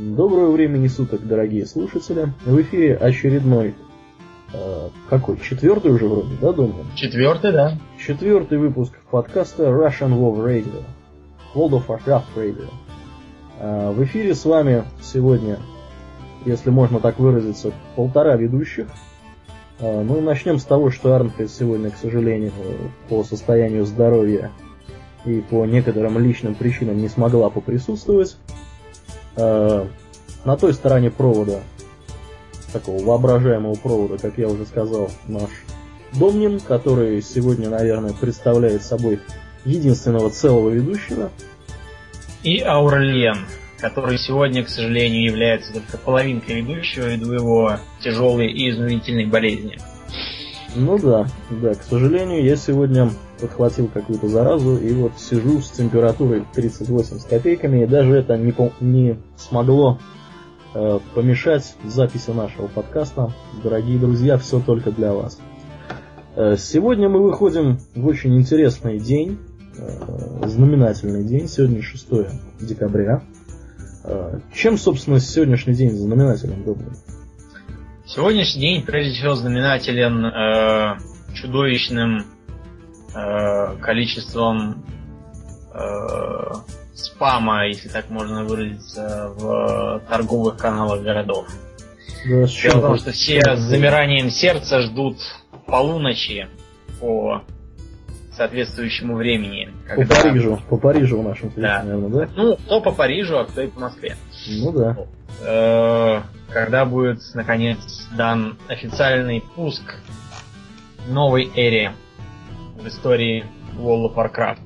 Доброго времени суток, дорогие слушатели. В эфире очередной, э, какой, четвертый уже вроде, да, думаю? Четвертый, да. Четвертый выпуск подкаста Russian WoW Radio. World of Warcraft Radio. Э, в эфире с вами сегодня, если можно так выразиться, полтора ведущих. Э, ну, начнем с того, что Арнфрид сегодня, к сожалению, по состоянию здоровья и по некоторым личным причинам не смогла поприсутствовать. Э, на той стороне провода, такого воображаемого провода, как я уже сказал, наш Домнин, который сегодня, наверное, представляет собой единственного целого ведущего. И Аурельен, который сегодня, к сожалению, является только половинкой ведущего ввиду его тяжелой и изнурительной болезни. Ну да, да, к сожалению, я сегодня подхватил какую-то заразу и вот сижу с температурой 38 с копейками, и даже это не, не смогло э, помешать записи нашего подкаста. Дорогие друзья, все только для вас. Э, сегодня мы выходим в очень интересный день, э, знаменательный день, сегодня 6 декабря. Э, чем, собственно, сегодняшний день знаменателен, Добрый? Сегодняшний день, прежде всего, знаменателен э, чудовищным э, количеством э, спама, если так можно выразиться, в торговых каналах городов. Да, Дело в том, что все с замиранием сердца ждут полуночи по соответствующему времени. Когда... По Парижу, по Парижу в нашем случае, да. наверное, да? Ну, кто по Парижу, а кто и по Москве. Ну да. Э, когда будет, наконец, дан официальный пуск новой эре в истории World of Warcraft.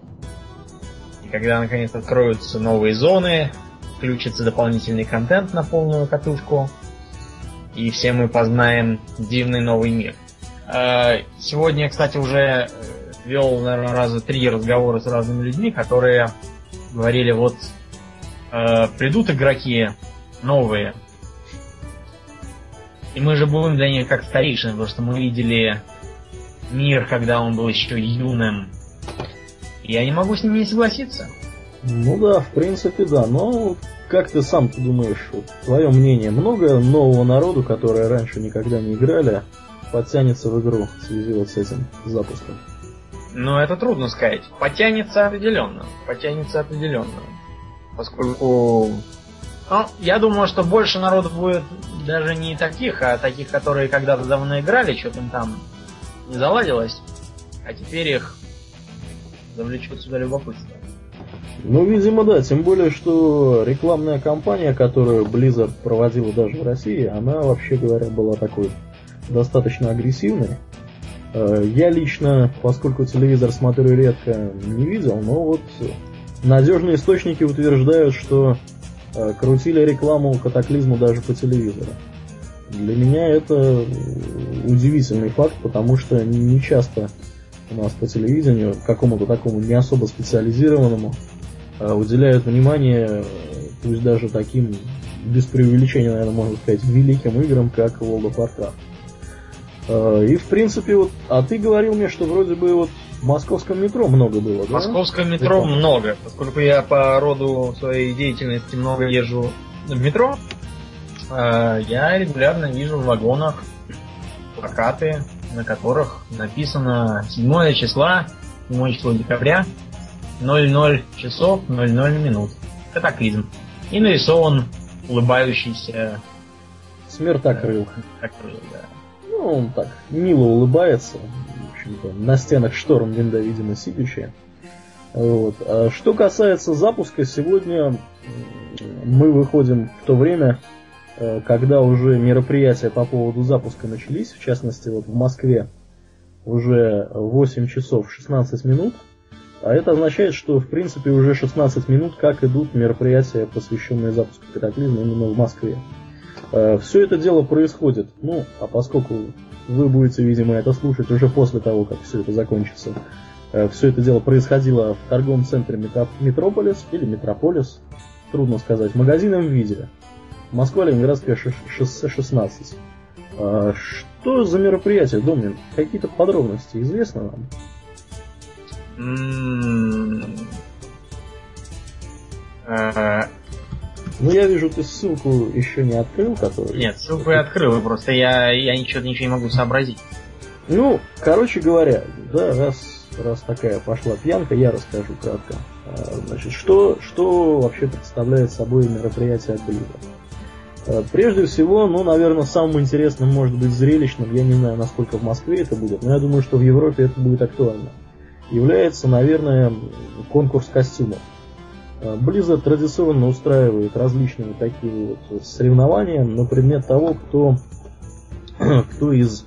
И когда, наконец, откроются новые зоны, включится дополнительный контент на полную катушку, и все мы познаем дивный новый мир. Э, сегодня, кстати, уже вел, наверное, раза три разговора с разными людьми, которые говорили, вот э, придут игроки новые, и мы же будем для них как старейшины, потому что мы видели мир, когда он был еще юным. Я не могу с ними не согласиться. Ну да, в принципе, да. Но как ты сам -то думаешь, вот, твое мнение, много нового народу, которые раньше никогда не играли, подтянется в игру в связи вот с этим запуском? Ну, это трудно сказать. Потянется определенно. Потянется определенно. Поскольку ну, я думаю, что больше народу будет даже не таких, а таких, которые когда-то давно играли, что-то им там не заладилось, а теперь их завлечет сюда любопытство. Ну, видимо, да. Тем более, что рекламная кампания, которую Blizzard проводила даже в России, она, вообще говоря, была такой достаточно агрессивной. Э, я лично, поскольку телевизор смотрю редко, не видел, но вот надежные источники утверждают, что Э, крутили рекламу катаклизму даже по телевизору. Для меня это удивительный факт, потому что не часто у нас по телевидению, какому-то такому не особо специализированному, э, уделяют внимание, пусть даже таким, без преувеличения, наверное, можно сказать, великим играм, как World of Warcraft. Э, и в принципе, вот, а ты говорил мне, что вроде бы вот в московском метро много было, да? В московском метро много, поскольку я по роду своей деятельности много езжу в метро. Э, я регулярно вижу в вагонах плакаты, на которых написано 7 числа, 7 число декабря, 00 часов 00 минут. Катаклизм. И нарисован улыбающийся Смертокрыл. Смертокрыл, да. Ну, он так мило улыбается, общем-то, на стенах шторм винда, видимо, сидящая. Вот. А что касается запуска, сегодня мы выходим в то время, э, когда уже мероприятия по поводу запуска начались, в частности, вот в Москве уже 8 часов 16 минут, а это означает, что в принципе уже 16 минут как идут мероприятия, посвященные запуску катаклизма именно в Москве. Э, Все это дело происходит, ну, а поскольку вы будете, видимо, это слушать уже после того, как все это закончится. Э, все это дело происходило в торговом центре Метрополис или Метрополис, трудно сказать, магазином видели. Москва, Ленинградское шоссе 16. А что за мероприятие, Домнин? Какие-то подробности известны вам? Э, Ну, я вижу, ты ссылку еще не открыл, которую... Нет, ссылку я открыл, просто я, я ничего, ничего не могу сообразить. Ну, короче говоря, да, раз, раз такая пошла пьянка, я расскажу кратко. А, значит, что, что вообще представляет собой мероприятие от Blizzard? Прежде всего, ну, наверное, самым интересным, может быть, зрелищным, я не знаю, насколько в Москве это будет, но я думаю, что в Европе это будет актуально, является, наверное, конкурс костюмов. Blizzard традиционно устраивает различные такие вот соревнования на предмет того, кто, кто из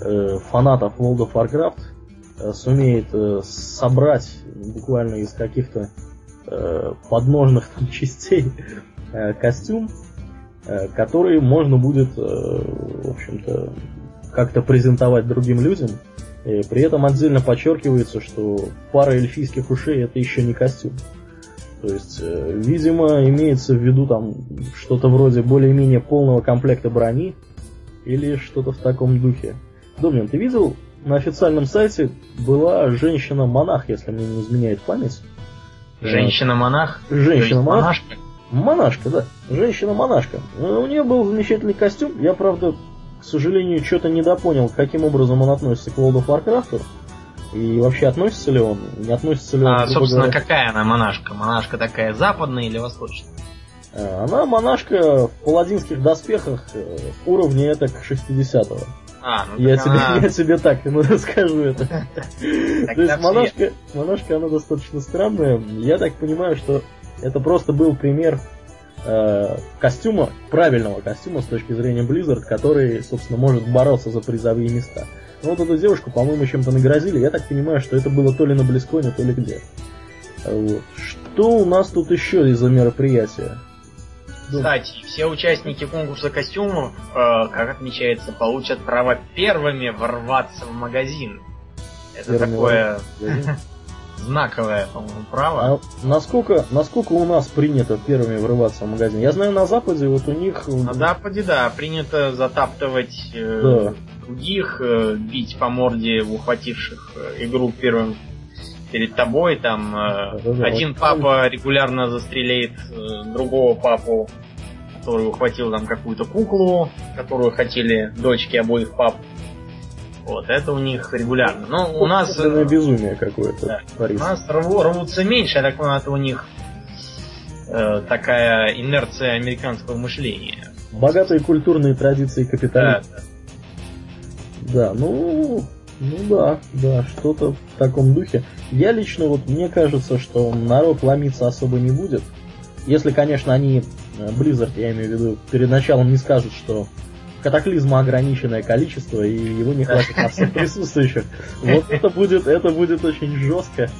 э, фанатов World of Warcraft э, сумеет э, собрать буквально из каких-то э, подножных там, частей э, костюм, э, который можно будет, э, в общем-то, как-то презентовать другим людям. И при этом отдельно подчеркивается, что пара эльфийских ушей это еще не костюм. То есть, э, видимо, имеется в виду там что-то вроде более-менее полного комплекта брони или что-то в таком духе. Домнин, ты видел, на официальном сайте была женщина-монах, если мне не изменяет память. Женщина-монах? Женщина-монашка. Монашка, да. Женщина-монашка. У нее был замечательный костюм. Я, правда, к сожалению, что-то недопонял, каким образом он относится к World of Warcraft. И вообще относится ли он, не относится ли он... А, собственно, говоря... какая она монашка? Монашка такая западная или восточная? А, она монашка в паладинских доспехах э, уровня это к 60-го. А, ну я, тебе, она... я тебе так ну, расскажу это. То есть монашка, монашка, она достаточно странная. Я так понимаю, что это просто был пример э, костюма, правильного костюма с точки зрения Blizzard, который, собственно, может бороться за призовые места. Но вот эту девушку, по-моему, чем-то нагрозили. Я так понимаю, что это было то ли на Близконе, то ли где. Вот. Что у нас тут еще из-за мероприятия? Кстати, все участники конкурса костюмов, э, как отмечается, получат право первыми ворваться в магазин. Это Первый такое знаковое, по-моему, право. А насколько, насколько у нас принято первыми врываться в магазин? Я знаю, на Западе вот у них... На Западе, да, принято затаптывать э, да других, э, бить по морде ухвативших э, игру первым перед тобой, там э, да, да, один вот. папа регулярно застреляет другого папу, который ухватил там какую-то куклу, которую хотели дочки обоих пап. Вот, это у них регулярно. Но у нас... Это безумие какое-то. Да, у нас рву, рвутся меньше, я так понимаю, это у них э, такая инерция американского мышления. Богатые культурные традиции капитализма. Да, да. Да, ну, ну да, да, что-то в таком духе. Я лично, вот мне кажется, что народ ломиться особо не будет. Если, конечно, они, э, Blizzard, я имею в виду, перед началом не скажут, что катаклизма ограниченное количество, и его не хватит на всех присутствующих. Вот это будет, это будет очень жестко.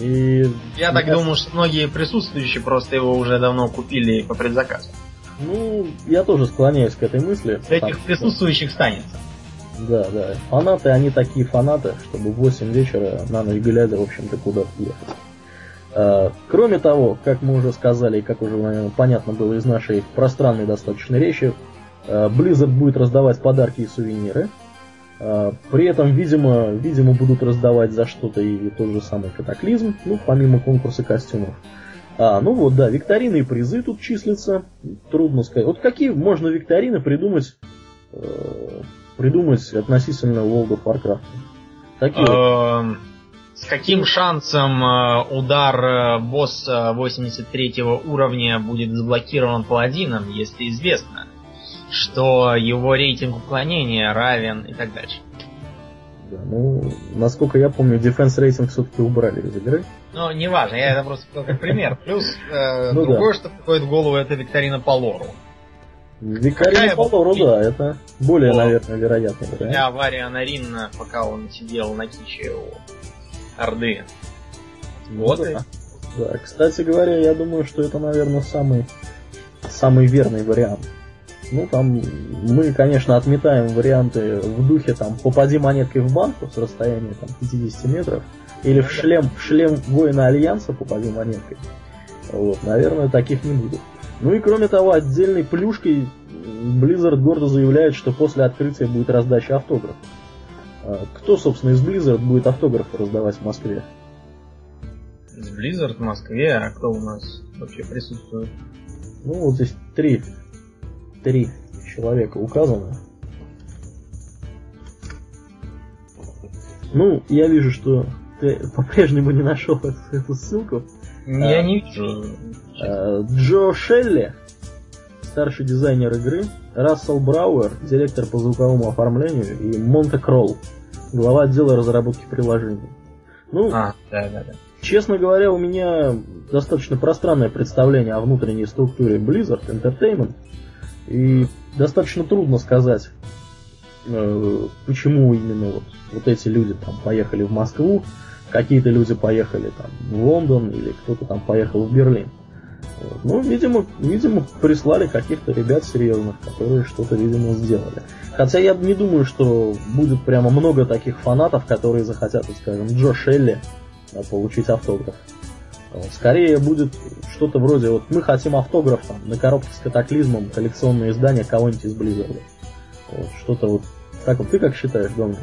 И я так кажется... думаю, что многие присутствующие просто его уже давно купили по предзаказу. Ну, я тоже склоняюсь к этой мысли. Этих присутствующих станется. Да, да. Фанаты, они такие фанаты, чтобы в 8 вечера на ночь глядя, в общем-то, куда-то ехать. А, кроме того, как мы уже сказали, и как уже, наверное, понятно было из нашей пространной достаточно речи, Blizzard будет раздавать подарки и сувениры. А, при этом, видимо, видимо, будут раздавать за что-то и тот же самый катаклизм, ну, помимо конкурса костюмов. А, ну вот, да, викторины и призы тут числятся. Трудно сказать. Вот какие можно викторины придумать э, придумать относительно World of Warcraft? Такие эм, С каким шансом э, удар э, босса 83 уровня будет заблокирован паладином, если известно, что его рейтинг уклонения равен и так дальше? Да, ну, насколько я помню, Defense рейтинг все-таки убрали из игры. Ну, неважно, я это просто как пример. Плюс э, ну, другое, да. что приходит в голову, это викторина по лору. Викторина Павлова, да, это более, О, наверное, вероятно. Да? Для Вариана Ринна, пока он сидел на киче у Орды. Ну вот да. да. Кстати говоря, я думаю, что это, наверное, самый, самый верный вариант. Ну, там, мы, конечно, отметаем варианты в духе, там, попади монеткой в банку с расстояния, там, 50 метров, или в шлем, в шлем воина Альянса попади монеткой. Вот, наверное, таких не будет. Ну и кроме того, отдельной плюшкой Blizzard гордо заявляет, что после открытия будет раздача автографов. А кто, собственно, из Blizzard будет автографы раздавать в Москве? Из Blizzard в Москве, а кто у нас вообще присутствует? Ну, вот здесь три, три человека указано. Ну, я вижу, что ты по-прежнему не нашел эту ссылку. Я а, не вижу. А, Джо Шелли, старший дизайнер игры, Рассел Брауэр, директор по звуковому оформлению, и Монте Кролл, глава отдела разработки приложений. Ну, а, да, да, да. Честно говоря, у меня достаточно пространное представление о внутренней структуре Blizzard Entertainment, и достаточно трудно сказать, э, почему именно вот, вот эти люди там поехали в Москву, какие-то люди поехали там в Лондон или кто-то там поехал в Берлин. Ну, видимо, видимо, прислали каких-то ребят серьезных, которые что-то, видимо, сделали. Хотя я не думаю, что будет прямо много таких фанатов, которые захотят, скажем, Джо Шелли получить автограф. Скорее будет что-то вроде, вот мы хотим автограф там, на коробке с катаклизмом, коллекционное издание кого-нибудь из Blizzard. Вот, что-то вот так вот. Ты как считаешь, Домнин?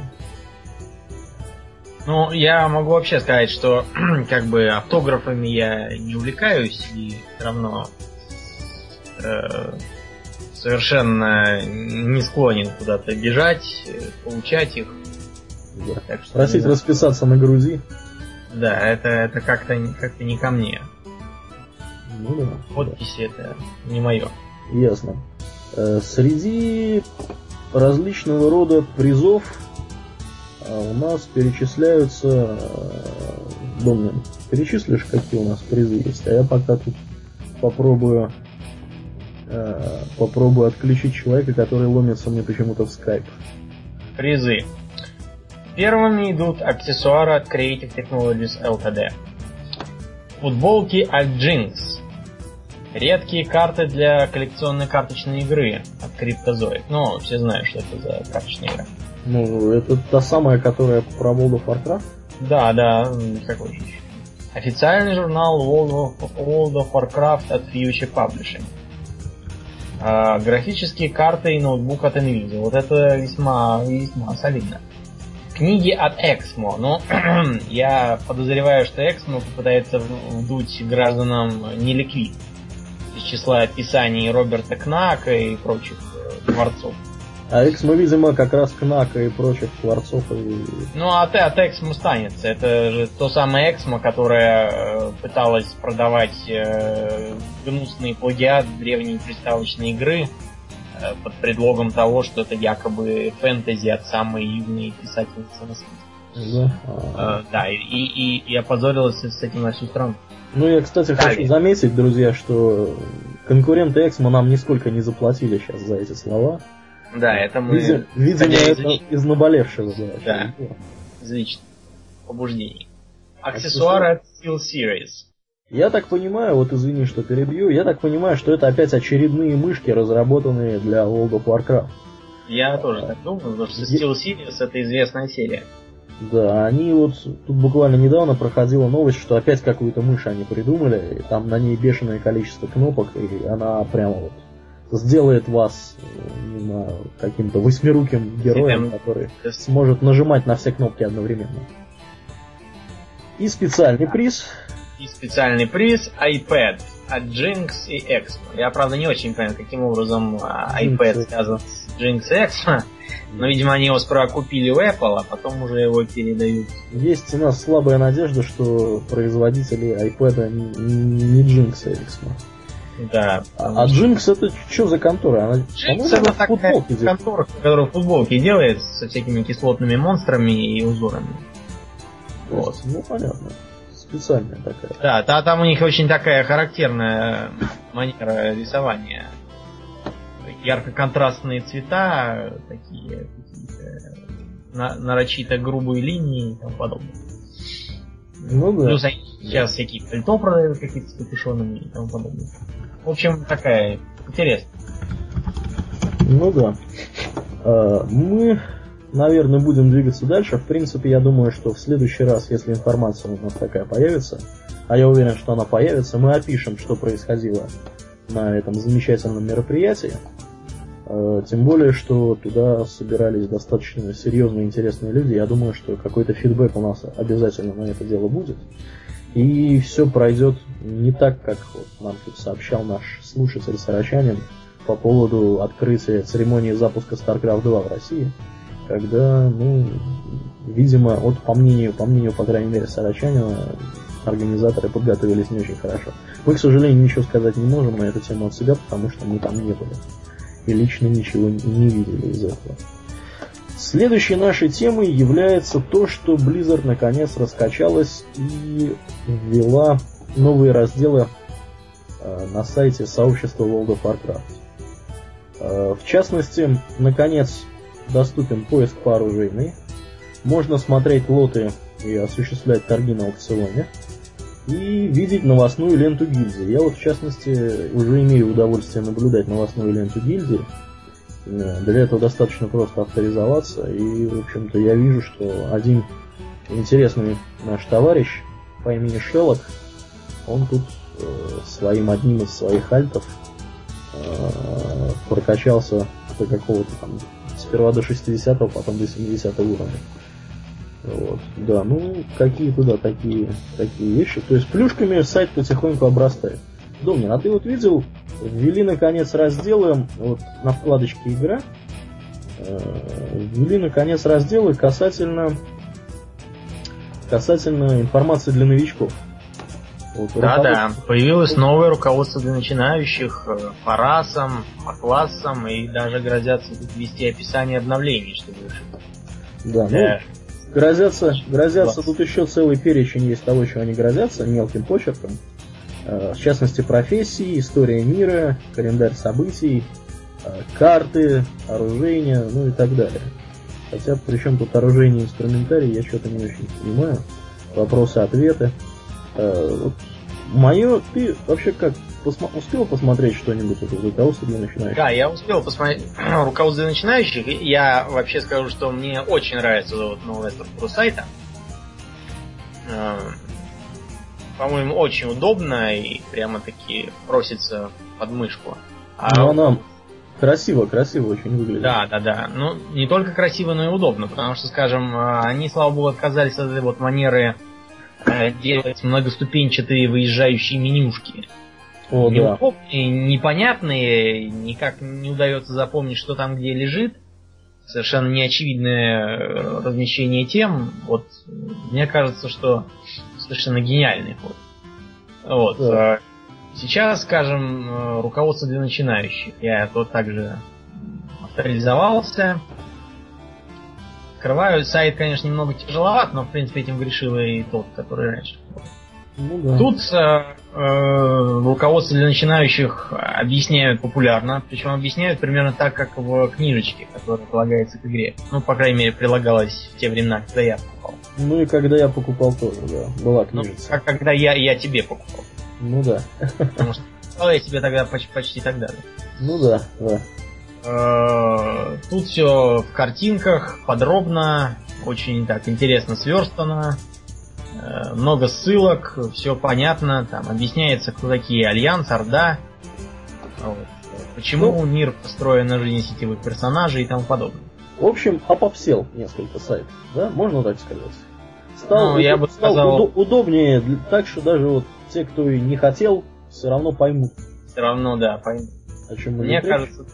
Ну, я могу вообще сказать, что как бы автографами я не увлекаюсь и все равно э, совершенно не склонен куда-то бежать, получать их. Да. Так что, Просить расписаться на грузи. Да, это, это как-то как не ко мне. Ну да. Подписи да. это не мое. Ясно. Э, среди различного рода призов а у нас перечисляются... Домнин, э, перечислишь, какие у нас призы есть? А я пока тут попробую э, попробую отключить человека, который ломится мне почему-то в скайп. Призы. Первыми идут аксессуары от Creative Technologies Ltd. Футболки от Jinx. Редкие карты для коллекционной карточной игры от Cryptozoic. Ну, все знают, что это за карточная игра. Ну, это та самая, которая про World of Warcraft? Да, да, какой же Официальный журнал World of, World of Warcraft от Future Publishing. А, графические карты и ноутбук от Nvidia. Вот это весьма, весьма солидно. Книги от Exmo. Ну, я подозреваю, что Exmo попытается вдуть гражданам неликвид из числа описаний Роберта Кнака и прочих э, творцов. А Эксмо, видимо, как раз Кнака и прочих творцов. И... Ну, а от, от Эксмо станется. Это же то самое Эксмо, которое э, пыталось продавать э, гнусный плагиат древней приставочной игры под предлогом того, что это якобы фэнтези от самой юной писательницы на свете. Да, а... э, да и, и, и опозорилась с этим на всю страну. Ну, я, кстати, Далее. хочу заметить, друзья, что конкуренты Эксмо нам нисколько не заплатили сейчас за эти слова. Да, это мы... Видимо, видимо это из, из наболевшего. Да. да. Из личных побуждений. Аксессуары от Steel Series. Я так понимаю, вот извини, что перебью, я так понимаю, что это опять очередные мышки, разработанные для World of Warcraft. Я тоже так думаю, потому что Steel Series это известная серия. Да, они вот тут буквально недавно проходила новость, что опять какую-то мышь они придумали, и там на ней бешеное количество кнопок, и она прямо вот сделает вас не знаю, каким-то восьмируким героем, который сможет нажимать на все кнопки одновременно. И специальный приз. И специальный приз iPad от Jinx и Expo. Я, правда, не очень понимаю, каким образом а, iPad связан с Jinx и Expo. Но, видимо, они его сперва купили у Apple, а потом уже его передают. Есть у нас слабая надежда, что производители iPad не Jinx и Expo. Да. А, а Джинкс это что за контора? Она, Джинкс это такая контора, которая футболки делает со всякими кислотными монстрами и узорами. Вот. Ну понятно. Специальная такая. Да, та, там у них очень такая характерная манера рисования. Ярко-контрастные цвета, такие на, нарочито грубые линии и тому подобное. Ну да. Плюс они сейчас всякие пальто продают какие-то с капюшонами и тому подобное. В общем, такая интересная. Ну да. А, мы, наверное, будем двигаться дальше. В принципе, я думаю, что в следующий раз, если информация у нас такая появится, а я уверен, что она появится, мы опишем, что происходило на этом замечательном мероприятии. А, тем более, что туда собирались достаточно серьезные интересные люди. Я думаю, что какой-то фидбэк у нас обязательно на это дело будет. И все пройдет не так, как вот нам тут сообщал наш слушатель Сарачанин по поводу открытия церемонии запуска StarCraft 2 в России, когда, ну, видимо, вот по мнению, по мнению, по крайней мере, Сарачанина, организаторы подготовились не очень хорошо. Мы, к сожалению, ничего сказать не можем на эту тему от себя, потому что мы там не были. И лично ничего не видели из этого. Следующей нашей темой является то, что Blizzard наконец раскачалась и ввела новые разделы э, на сайте сообщества World of Warcraft. Э, в частности, наконец доступен поиск по оружейной. Можно смотреть лоты и осуществлять торги на аукционе. И видеть новостную ленту гильдии. Я вот, в частности, уже имею удовольствие наблюдать новостную ленту гильдии. Э, для этого достаточно просто авторизоваться. И, в общем-то, я вижу, что один интересный наш товарищ по имени Шеллок, он тут э, своим одним из своих альтов э, прокачался до какого-то там сперва до 60 потом до 70 уровня. Вот. Да, ну какие-то, да, такие, такие вещи. То есть плюшками сайт потихоньку обрастает. Домнин, а ты вот видел, ввели наконец разделы, вот на вкладочке игра, э, ввели наконец разделы касательно касательно информации для новичков. Вот, да, руководство... да, появилось новое руководство для начинающих э, по расам, по классам и даже грозятся ввести описание обновлений, чтобы Да, ну, грозятся, грозятся, тут еще целый перечень есть того, чего они грозятся, мелким почерком. Э, в частности, профессии, история мира, календарь событий, э, карты, оружие, ну и так далее. Хотя, причем тут оружейный инструментарий, я что-то не очень понимаю. Вопросы-ответы. Э, вот мое, ты вообще как посма- успел посмотреть что-нибудь из руководства для начинающих? Да, я успел посмотреть руководство для начинающих. Я вообще скажу, что мне очень нравится вот новая структура сайта. Э, по-моему, очень удобно и прямо-таки просится под мышку. А ну, она красиво, красиво очень выглядит. Да, да, да. Ну, не только красиво, но и удобно, потому что, скажем, э, они, слава богу, отказались от этой вот манеры делать многоступенчатые выезжающие менюшки. О, Неудобные, да. непонятные, никак не удается запомнить, что там где лежит. Совершенно неочевидное э, размещение тем. Вот мне кажется, что совершенно гениальный ход. Вот. Да. Э, сейчас, скажем, руководство для начинающих. Я тут также авторизовался. Открываю. Сайт, конечно, немного тяжеловат, но, в принципе, этим грешил и тот, который раньше. Ну, да. Тут э, э, руководство для начинающих объясняют популярно, причем объясняют примерно так, как в книжечке, которая прилагается к игре. Ну, по крайней мере, прилагалась в те времена, когда я покупал. Ну и когда я покупал тоже, да. Была книжица. Ну, как когда я, я тебе покупал. Ну да. Потому что я тебе тогда почти, почти тогда. Ну да, да. Э, тут все в картинках, подробно, очень так интересно сверстано, э, много ссылок, все понятно, там объясняется, кто такие Альянс, Орда, вот. почему ну, мир построен на жизни сетевых персонажей и тому подобное. В общем, опопсел несколько сайтов, да, можно так сказать. Стал, ну, я бы стал сказал... Удо- удобнее, так что даже вот те, кто и не хотел, все равно поймут. Все равно, да, поймут. О чем Мне кажется,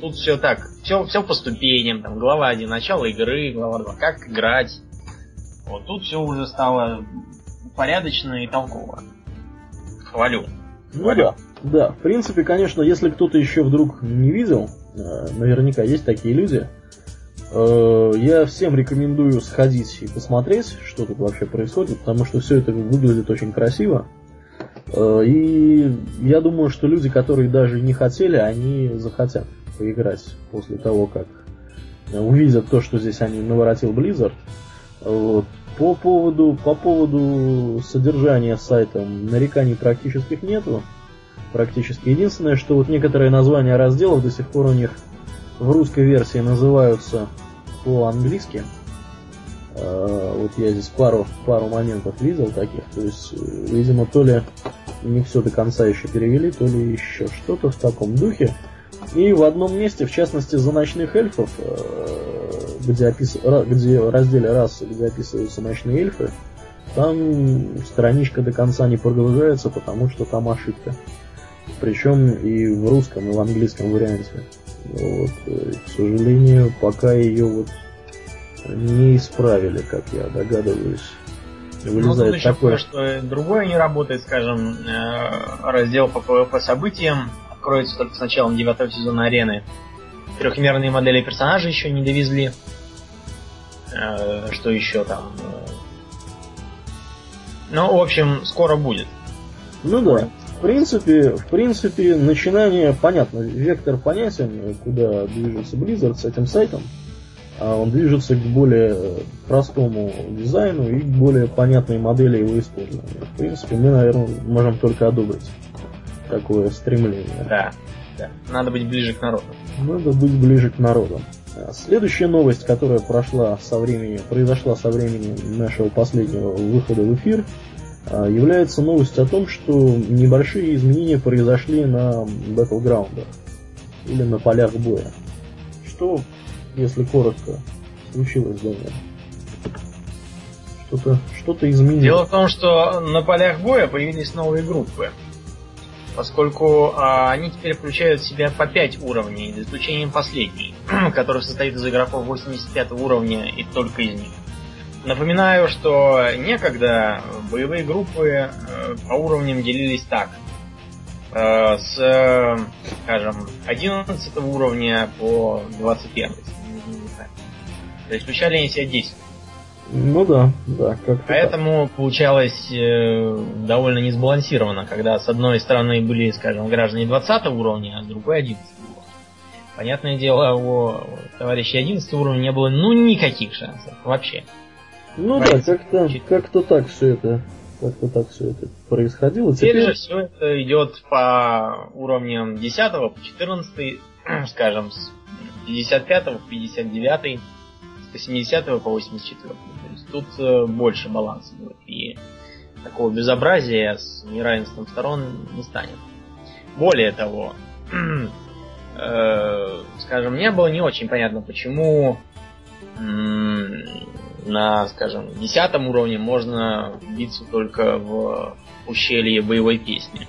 тут все так, все, все по ступеням, там, глава 1, начало игры, глава 2, как играть. Вот тут все уже стало порядочно и толково. Хвалю. Ну Хвалю. да, да. В принципе, конечно, если кто-то еще вдруг не видел, э, наверняка есть такие люди, э, я всем рекомендую сходить и посмотреть, что тут вообще происходит, потому что все это выглядит очень красиво. Э, и я думаю, что люди, которые даже не хотели, они захотят поиграть после того, как увидят то, что здесь они наворотил Blizzard. Вот. По поводу, по поводу содержания сайта нареканий практических нету. Практически единственное, что вот некоторые названия разделов до сих пор у них в русской версии называются по-английски. Э, вот я здесь пару, пару моментов видел таких. То есть, э, видимо, то ли не все до конца еще перевели, то ли еще что-то в таком духе. И в одном месте, в частности, за ночных эльфов, э, где, опис... где в разделе расы, где описываются ночные эльфы, там страничка до конца не прогружается, потому что там ошибка. Причем и в русском, и в английском варианте. Вот, э, к сожалению, пока ее вот не исправили, как я догадываюсь. Вылезает ну, такое... что другое не работает, скажем, э, раздел по PvP событиям откроется только с началом девятого сезона арены. Трехмерные модели персонажей еще не довезли. Э, что еще там? Ну, в общем, скоро будет. Ну да. В принципе, в принципе, начинание понятно, вектор понятен, куда движется Blizzard с этим сайтом. А он движется к более простому дизайну и к более понятной модели его использования. В принципе, мы, наверное, можем только одобрить такое стремление. Да, да. Надо быть ближе к народу. Надо быть ближе к народу. А следующая новость, которая прошла со времени, произошла со времени нашего последнего выхода в эфир, а, является новость о том, что небольшие изменения произошли на батлграундах или на полях боя. Что, если коротко, случилось, Данил? Что-то что изменилось. Дело в том, что на полях боя появились новые группы. Поскольку а, они теперь включают в себя по 5 уровней, за исключением последней, который состоит из игроков 85 уровня и только из них. Напоминаю, что некогда боевые группы э, по уровням делились так. Э, с, скажем, 11 уровня по 21. То есть включали они себя 10. Ну да, да. Как Поэтому так. получалось э, довольно несбалансированно, когда с одной стороны были, скажем, граждане 20 уровня, а с другой 11 уровня. Понятное дело, у товарищей 11 уровня не было ну никаких шансов вообще. Ну да, как-то как так все это как-то так все это происходило. Теперь, Теперь же все это идет по уровням 10 по 14, скажем, с 55 по 59, с 70 по 84. То есть тут э, больше баланса будет. И такого безобразия с неравенством сторон не станет. Более того, э, скажем, мне было не очень понятно, почему на, скажем, десятом уровне можно биться только в ущелье боевой песни.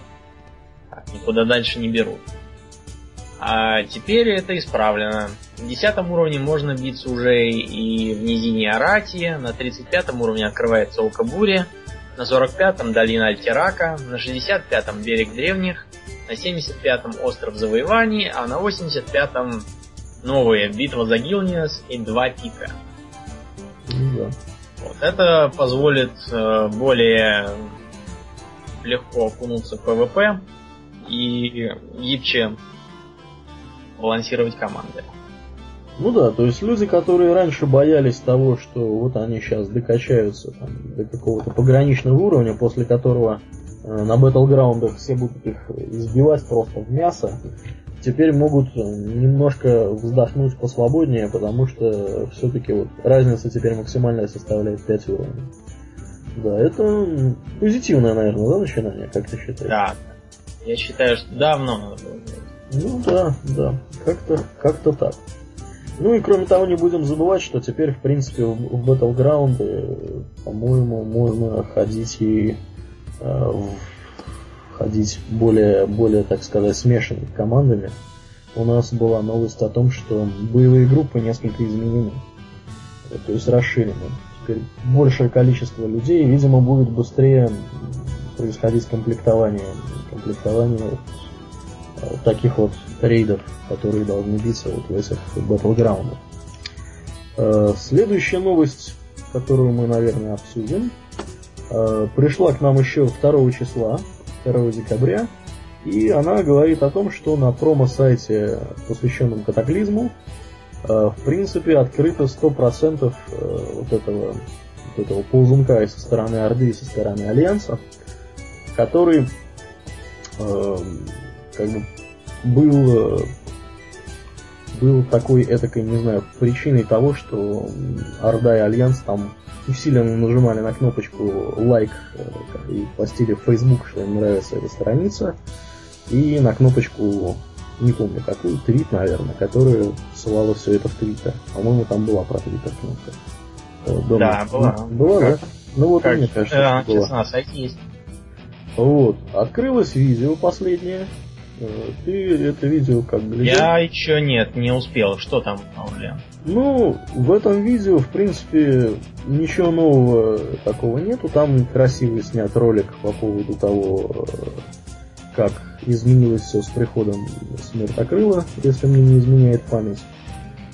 Никуда дальше не берут. А теперь это исправлено. На десятом уровне можно биться уже и в низине Арати, на 35 уровне открывается Око Бури, на 45-м долина Альтерака, на 65-м берег древних, на 75-м остров завоеваний, а на 85-м новая битва за Гилниас и Два Пика. Да. Вот. Это позволит э, более легко окунуться в ПВП и гибче балансировать команды. Ну да, то есть люди, которые раньше боялись того, что вот они сейчас докачаются там, до какого-то пограничного уровня, после которого э, на батлграундах все будут их избивать просто в мясо, теперь могут немножко вздохнуть посвободнее, потому что все-таки вот разница теперь максимальная составляет 5 уровней. Да, это позитивное, наверное, да, начинание, как ты считаешь? Да. Я считаю, что давно надо было Ну да, да. Как-то как так. Ну и кроме того, не будем забывать, что теперь, в принципе, в, в Battleground, по-моему, можно ходить и э, ходить более, более, так сказать, смешанными командами, у нас была новость о том, что боевые группы несколько изменены. То есть расширены. Теперь большее количество людей, видимо, будет быстрее происходить комплектование. Комплектование э, таких вот рейдов, которые должны биться вот в этих батлграундах. Э, следующая новость, которую мы, наверное, обсудим, э, пришла к нам еще 2 числа 2 декабря. И она говорит о том, что на промо-сайте, посвященном катаклизму, э, в принципе, открыто 100% э, вот этого, вот этого ползунка и со стороны Орды, и со стороны Альянса, который э, как бы был, э, был такой этакой, не знаю, причиной того, что Орда и Альянс там усиленно нажимали на кнопочку like э, и постили в Facebook, что им нравится эта страница, и на кнопочку, не помню какую, твит, наверное, которая ссылала все это в Твиттер. По-моему, там была про Твиттер кнопка. Дома. Да, была. Была, да? Ну вот как, мне кажется, э, было. на сайте есть. Вот. Открылось видео последнее. Э, Ты это видео как глядел? Я еще нет, не успел. Что там, Павлен? Ну, в этом видео, в принципе, ничего нового такого нету. Там красивый снят ролик по поводу того, э, как изменилось все с приходом Смертокрыла, если мне не изменяет память.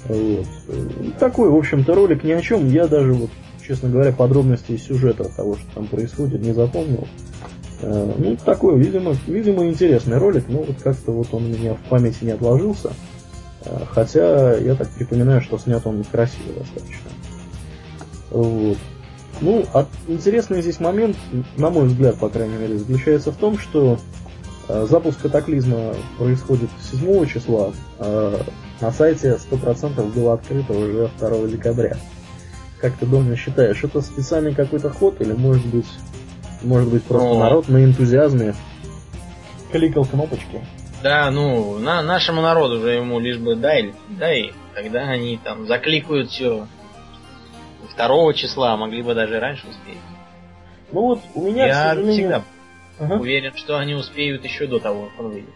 Вот. Э, Такой, в общем-то, ролик ни о чем. Я даже, вот, честно говоря, подробностей сюжета того, что там происходит, не запомнил. Э, Ну, такой, видимо, видимо, интересный ролик, но вот как-то вот он у меня в памяти не отложился. Э, Хотя я так припоминаю, что снят он красиво достаточно. Вот. Ну, а интересный здесь момент, на мой взгляд, по крайней мере, заключается в том, что э, запуск катаклизма происходит 7 числа, а на сайте 100% было открыто уже 2 декабря. Как ты, Домна, считаешь, это специальный какой-то ход или может быть, может быть просто Ну. народ на энтузиазме кликал кнопочки? Да, ну, на, нашему народу же ему лишь бы дай, дай, тогда они там закликают все. Второго числа, могли бы даже раньше успеть. Ну вот у меня, к Я сожалению... всегда Ага. уверен, что они успеют еще до того, как он выйдет.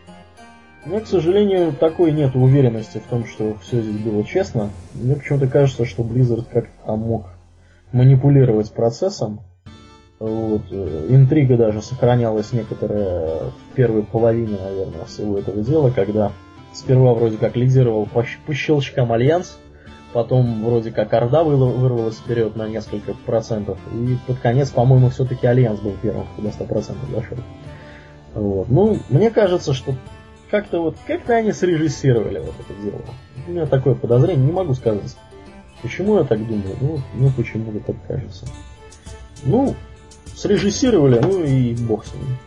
У меня, к сожалению, такой нет уверенности в том, что все здесь было честно. Мне почему-то кажется, что Blizzard как-то там мог манипулировать процессом. Вот. э, Интрига даже сохранялась некоторая в первой половине, наверное, всего этого дела, когда сперва вроде как лидировал по, по щелчкам Альянс, потом вроде как Орда вырвалась вперед на несколько процентов, и под конец, по-моему, все-таки Альянс был первым, до 100% дошел. Вот. Ну, мне кажется, что как-то вот, как-то они срежиссировали вот это дело. У меня такое подозрение, не могу сказать. Почему я так думаю? Ну, мне почему-то так кажется. Ну, срежиссировали, ну и бог с ним.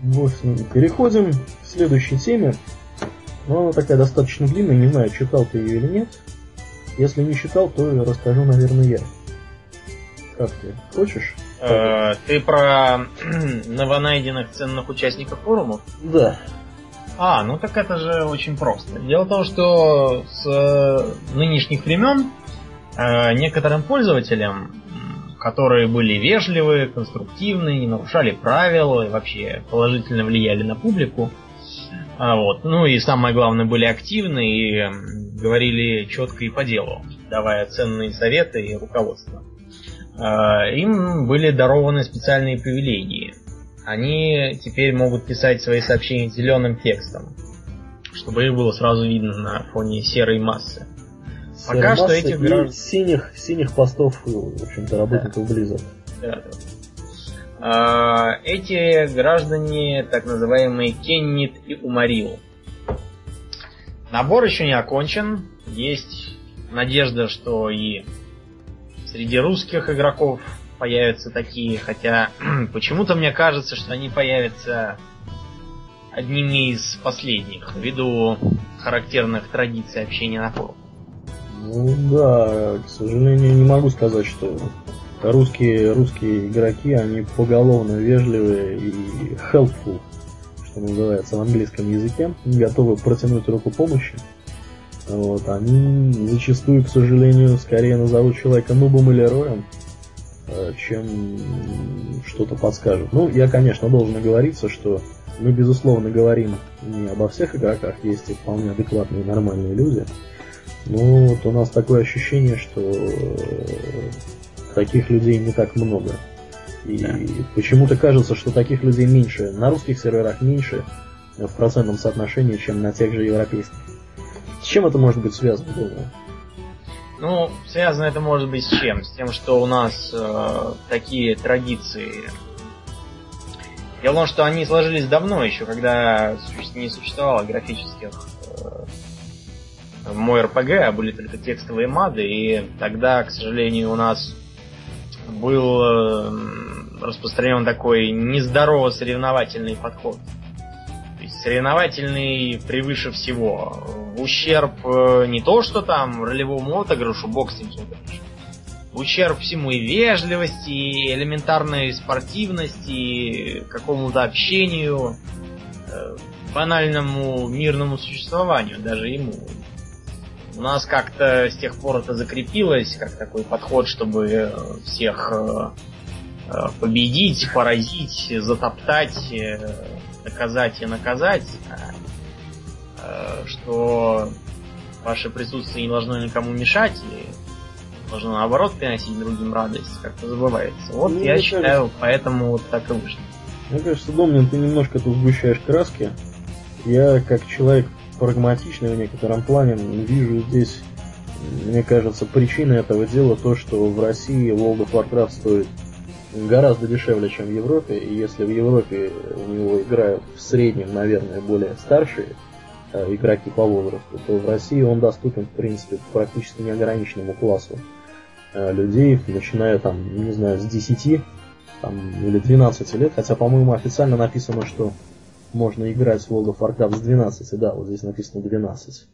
Бог с ним. Переходим к следующей теме. Ну, она такая достаточно длинная, не знаю, читал ты ее или нет. Если не читал, то расскажу, наверное, я. Как ты? Хочешь? Э, ты про новонайденных ценных участников форумов? Да. А, ну так это же очень просто. Дело в том, что с э, нынешних времен э, некоторым пользователям, которые были вежливы, конструктивны, не нарушали правила и вообще положительно влияли на публику, а вот, ну и самое главное, были активны и говорили четко и по делу, давая ценные советы и руководство. Э, Им были дарованы специальные привилегии они теперь могут писать свои сообщения зеленым текстом, чтобы их было сразу видно на фоне серой массы. Пока что этих граждан- синих, синих постов, в общем-то, работников Blizzard. Да, да. А, Эти граждане, так называемые Кеннит и Умарил. Набор еще не окончен. Есть надежда, что и среди русских игроков появятся такие, хотя почему-то мне кажется, что они появятся одними из последних, ввиду характерных традиций общения на форумах. Ну да, к сожалению, не могу сказать, что русские, русские игроки, они поголовно вежливые и helpful, что называется в английском языке, готовы протянуть руку помощи. Вот, они зачастую, к сожалению, скорее назовут человека нубом или роем, э, чем что-то подскажут. Ну, я, конечно, должен оговориться, что мы, безусловно, говорим не обо всех игроках, есть и вполне адекватные нормальные люди. Ну, вот у нас такое ощущение, что э, таких людей не так много. И Да. почему-то кажется, что таких людей меньше, на русских серверах меньше э, в процентном соотношении, чем на тех же европейских. С чем это может быть связано, думаю? Ну, связано это может быть с чем? С тем, что у нас э, такие традиции. Дело в том, что они сложились давно еще, когда не существовало графических э, мой РПГ, а были только текстовые мады, и тогда, к сожалению, у нас был э, распространен такой нездорово соревновательный подход. То есть соревновательный превыше всего. В ущерб э, не то, что там ролевому отыгрышу, бог с ущерб всему и вежливости, и элементарной спортивности, и какому-то общению, э, банальному мирному существованию, даже ему. У нас как-то с тех пор это закрепилось, как такой подход, чтобы э, всех э, э, победить, поразить, затоптать, наказать и наказать, что ваше присутствие не должно никому мешать, и должно наоборот приносить другим радость, как-то забывается. Вот ну, я считаю, кажется, поэтому вот так и вышло. Мне кажется, Домнин, ты немножко тут сгущаешь краски. Я, как человек прагматичный в некотором плане, вижу здесь, мне кажется, причиной этого дела то, что в России World of Warcraft стоит гораздо дешевле, чем в Европе, и если в Европе у него играют в среднем, наверное, более старшие э, игроки по возрасту, то в России он доступен, в принципе, практически неограниченному классу э, людей, начиная там, не знаю, с 10 там, или 12 лет, хотя, по-моему, официально написано, что можно играть в World of Warcraft с 12, да, вот здесь написано 12.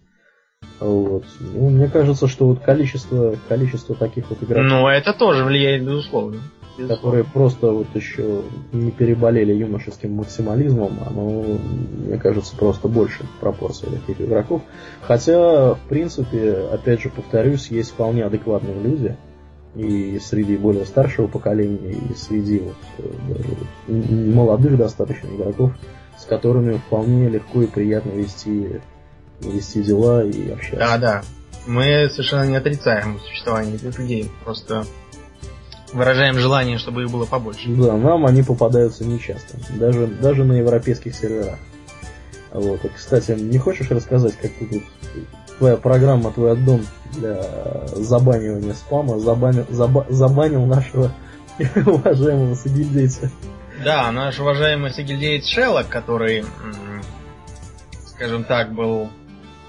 Вот. Ну, мне кажется, что вот количество, количество таких вот игроков... Ну, это тоже влияет, безусловно. безусловно. Которые просто вот еще не переболели юношеским максимализмом, оно, мне кажется, просто больше пропорция таких игроков. Хотя, в принципе, опять же повторюсь, есть вполне адекватные люди, и среди более старшего поколения, и среди вот, э, молодых достаточно игроков, с которыми вполне легко и приятно вести, вести дела и общаться. Да, да. Мы совершенно не отрицаем существование этих людей, просто выражаем желание, чтобы их было побольше. Да, нам они попадаются нечасто, даже, даже на европейских серверах. Вот. И, кстати, не хочешь рассказать, как ты тут твоя программа, твой аддон для забанивания спама забанил, заба, забанил нашего уважаемого сагильдейца? Да, наш уважаемый сагильдеец Шеллок, который, скажем так, был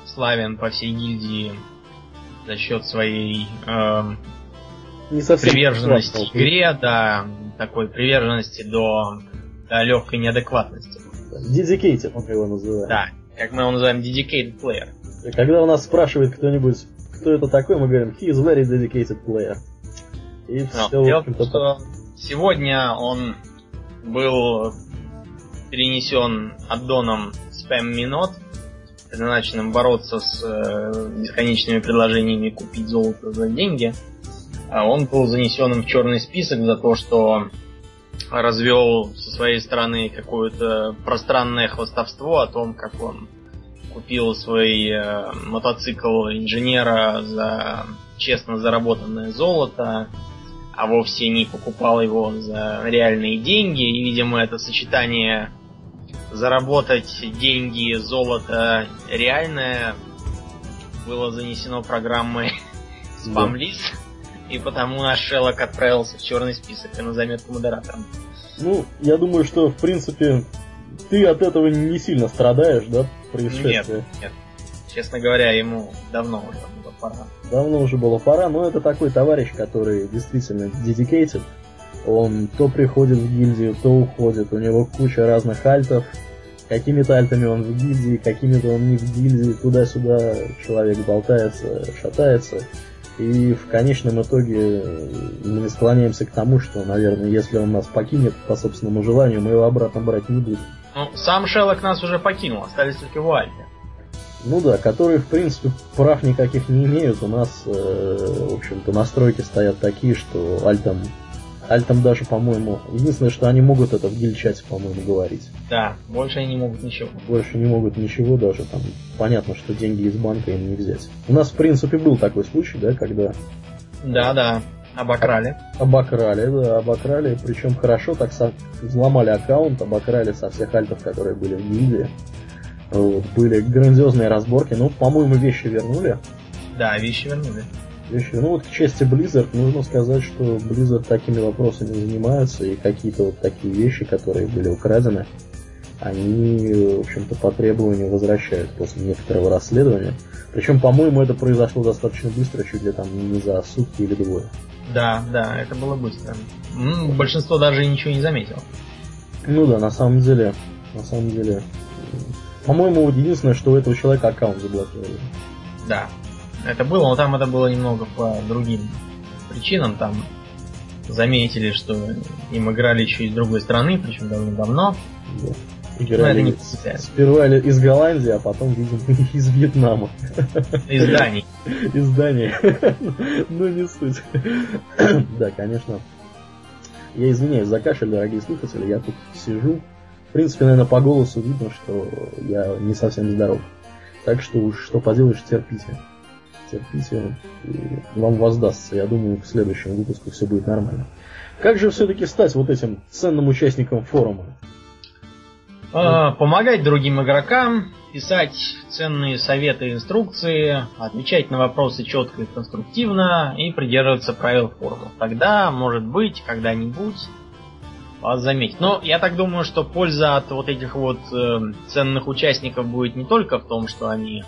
славен по всей гильдии за счет своей э, не приверженности к игре, да, такой приверженности до, до легкой неадекватности. Dedicated мы его называем. Да, как мы его называем, dedicated player. И когда у нас спрашивает кто-нибудь, кто это такой, мы говорим, he is very dedicated player. И все, Но, дело в том, что сегодня он был перенесен аддоном Spam Minot, предназначенным бороться с э, бесконечными предложениями купить золото за деньги. А он был занесен в черный список за то, что развел со своей стороны какое-то пространное хвостовство о том, как он купил свой э, мотоцикл инженера за честно заработанное золото, а вовсе не покупал его за реальные деньги. И, видимо, это сочетание заработать деньги, золото реальное было занесено программой спамлист. И потому наш Шеллок отправился в черный список и на заметку модератором. Ну, я думаю, что, в принципе, ты от этого не сильно страдаешь, да, происшествия? Нет, нет. Честно говоря, ему давно уже пора. Давно уже было пора, но это такой товарищ, который действительно dedicated. Он то приходит в гильдию, то уходит. У него куча разных альтов. Какими-то альтами он в гильдии, какими-то он не в гильдии. Туда-сюда человек болтается, шатается. И в конечном итоге мы склоняемся к тому, что, наверное, если он нас покинет по собственному желанию, мы его обратно брать не будем. Ну, сам Шеллок нас уже покинул, остались только в Альте. Ну да, которые, в принципе, прав никаких не имеют. У нас, э, в общем-то, настройки стоят такие, что альтом, альтом даже, по-моему, единственное, что они могут это в гильчате, по-моему, говорить. Да, больше они не могут ничего. Больше не могут ничего даже, там, понятно, что деньги из банка им не взять. У нас, в принципе, был такой случай, да, когда... Да, да, обокрали. Обокрали, да, обокрали, причем хорошо так со... взломали аккаунт, обокрали со всех альтов, которые были в гильдии. Вот, были грандиозные разборки. Ну, по-моему, вещи вернули. Да, вещи вернули. Вещи. Ну вот к чести Blizzard нужно сказать, что Blizzard такими вопросами занимаются, и какие-то вот такие вещи, которые были украдены, они, в общем-то, по требованию возвращают после некоторого расследования. Причем, по-моему, это произошло достаточно быстро, чуть ли там не за сутки или двое. Да, да, это было быстро. Большинство даже ничего не заметило. Ну да, на самом деле, на самом деле, по-моему, вот единственное, что у этого человека аккаунт заблокировали. Да. Это было, но там это было немного по другим причинам. Там заметили, что им играли еще из другой страны, причем давно-давно. Да. Играли ну, сперва из Голландии, а потом, видимо, из Вьетнама. Из Дании. Из Дании. Ну, не суть. Да, конечно. Я извиняюсь за кашель, дорогие слушатели, я тут сижу. В принципе, наверное, по голосу видно, что я не совсем здоров. Так что уж что поделаешь, терпите. Терпите, и вам воздастся. Я думаю, в следующем выпуске все будет нормально. Как же все-таки стать вот этим ценным участником форума? А, помогать другим игрокам, писать ценные советы и инструкции, отвечать на вопросы четко и конструктивно и придерживаться правил форума. Тогда, может быть, когда-нибудь вас заметить. Но я так думаю, что польза от вот этих вот э, ценных участников будет не только в том, что они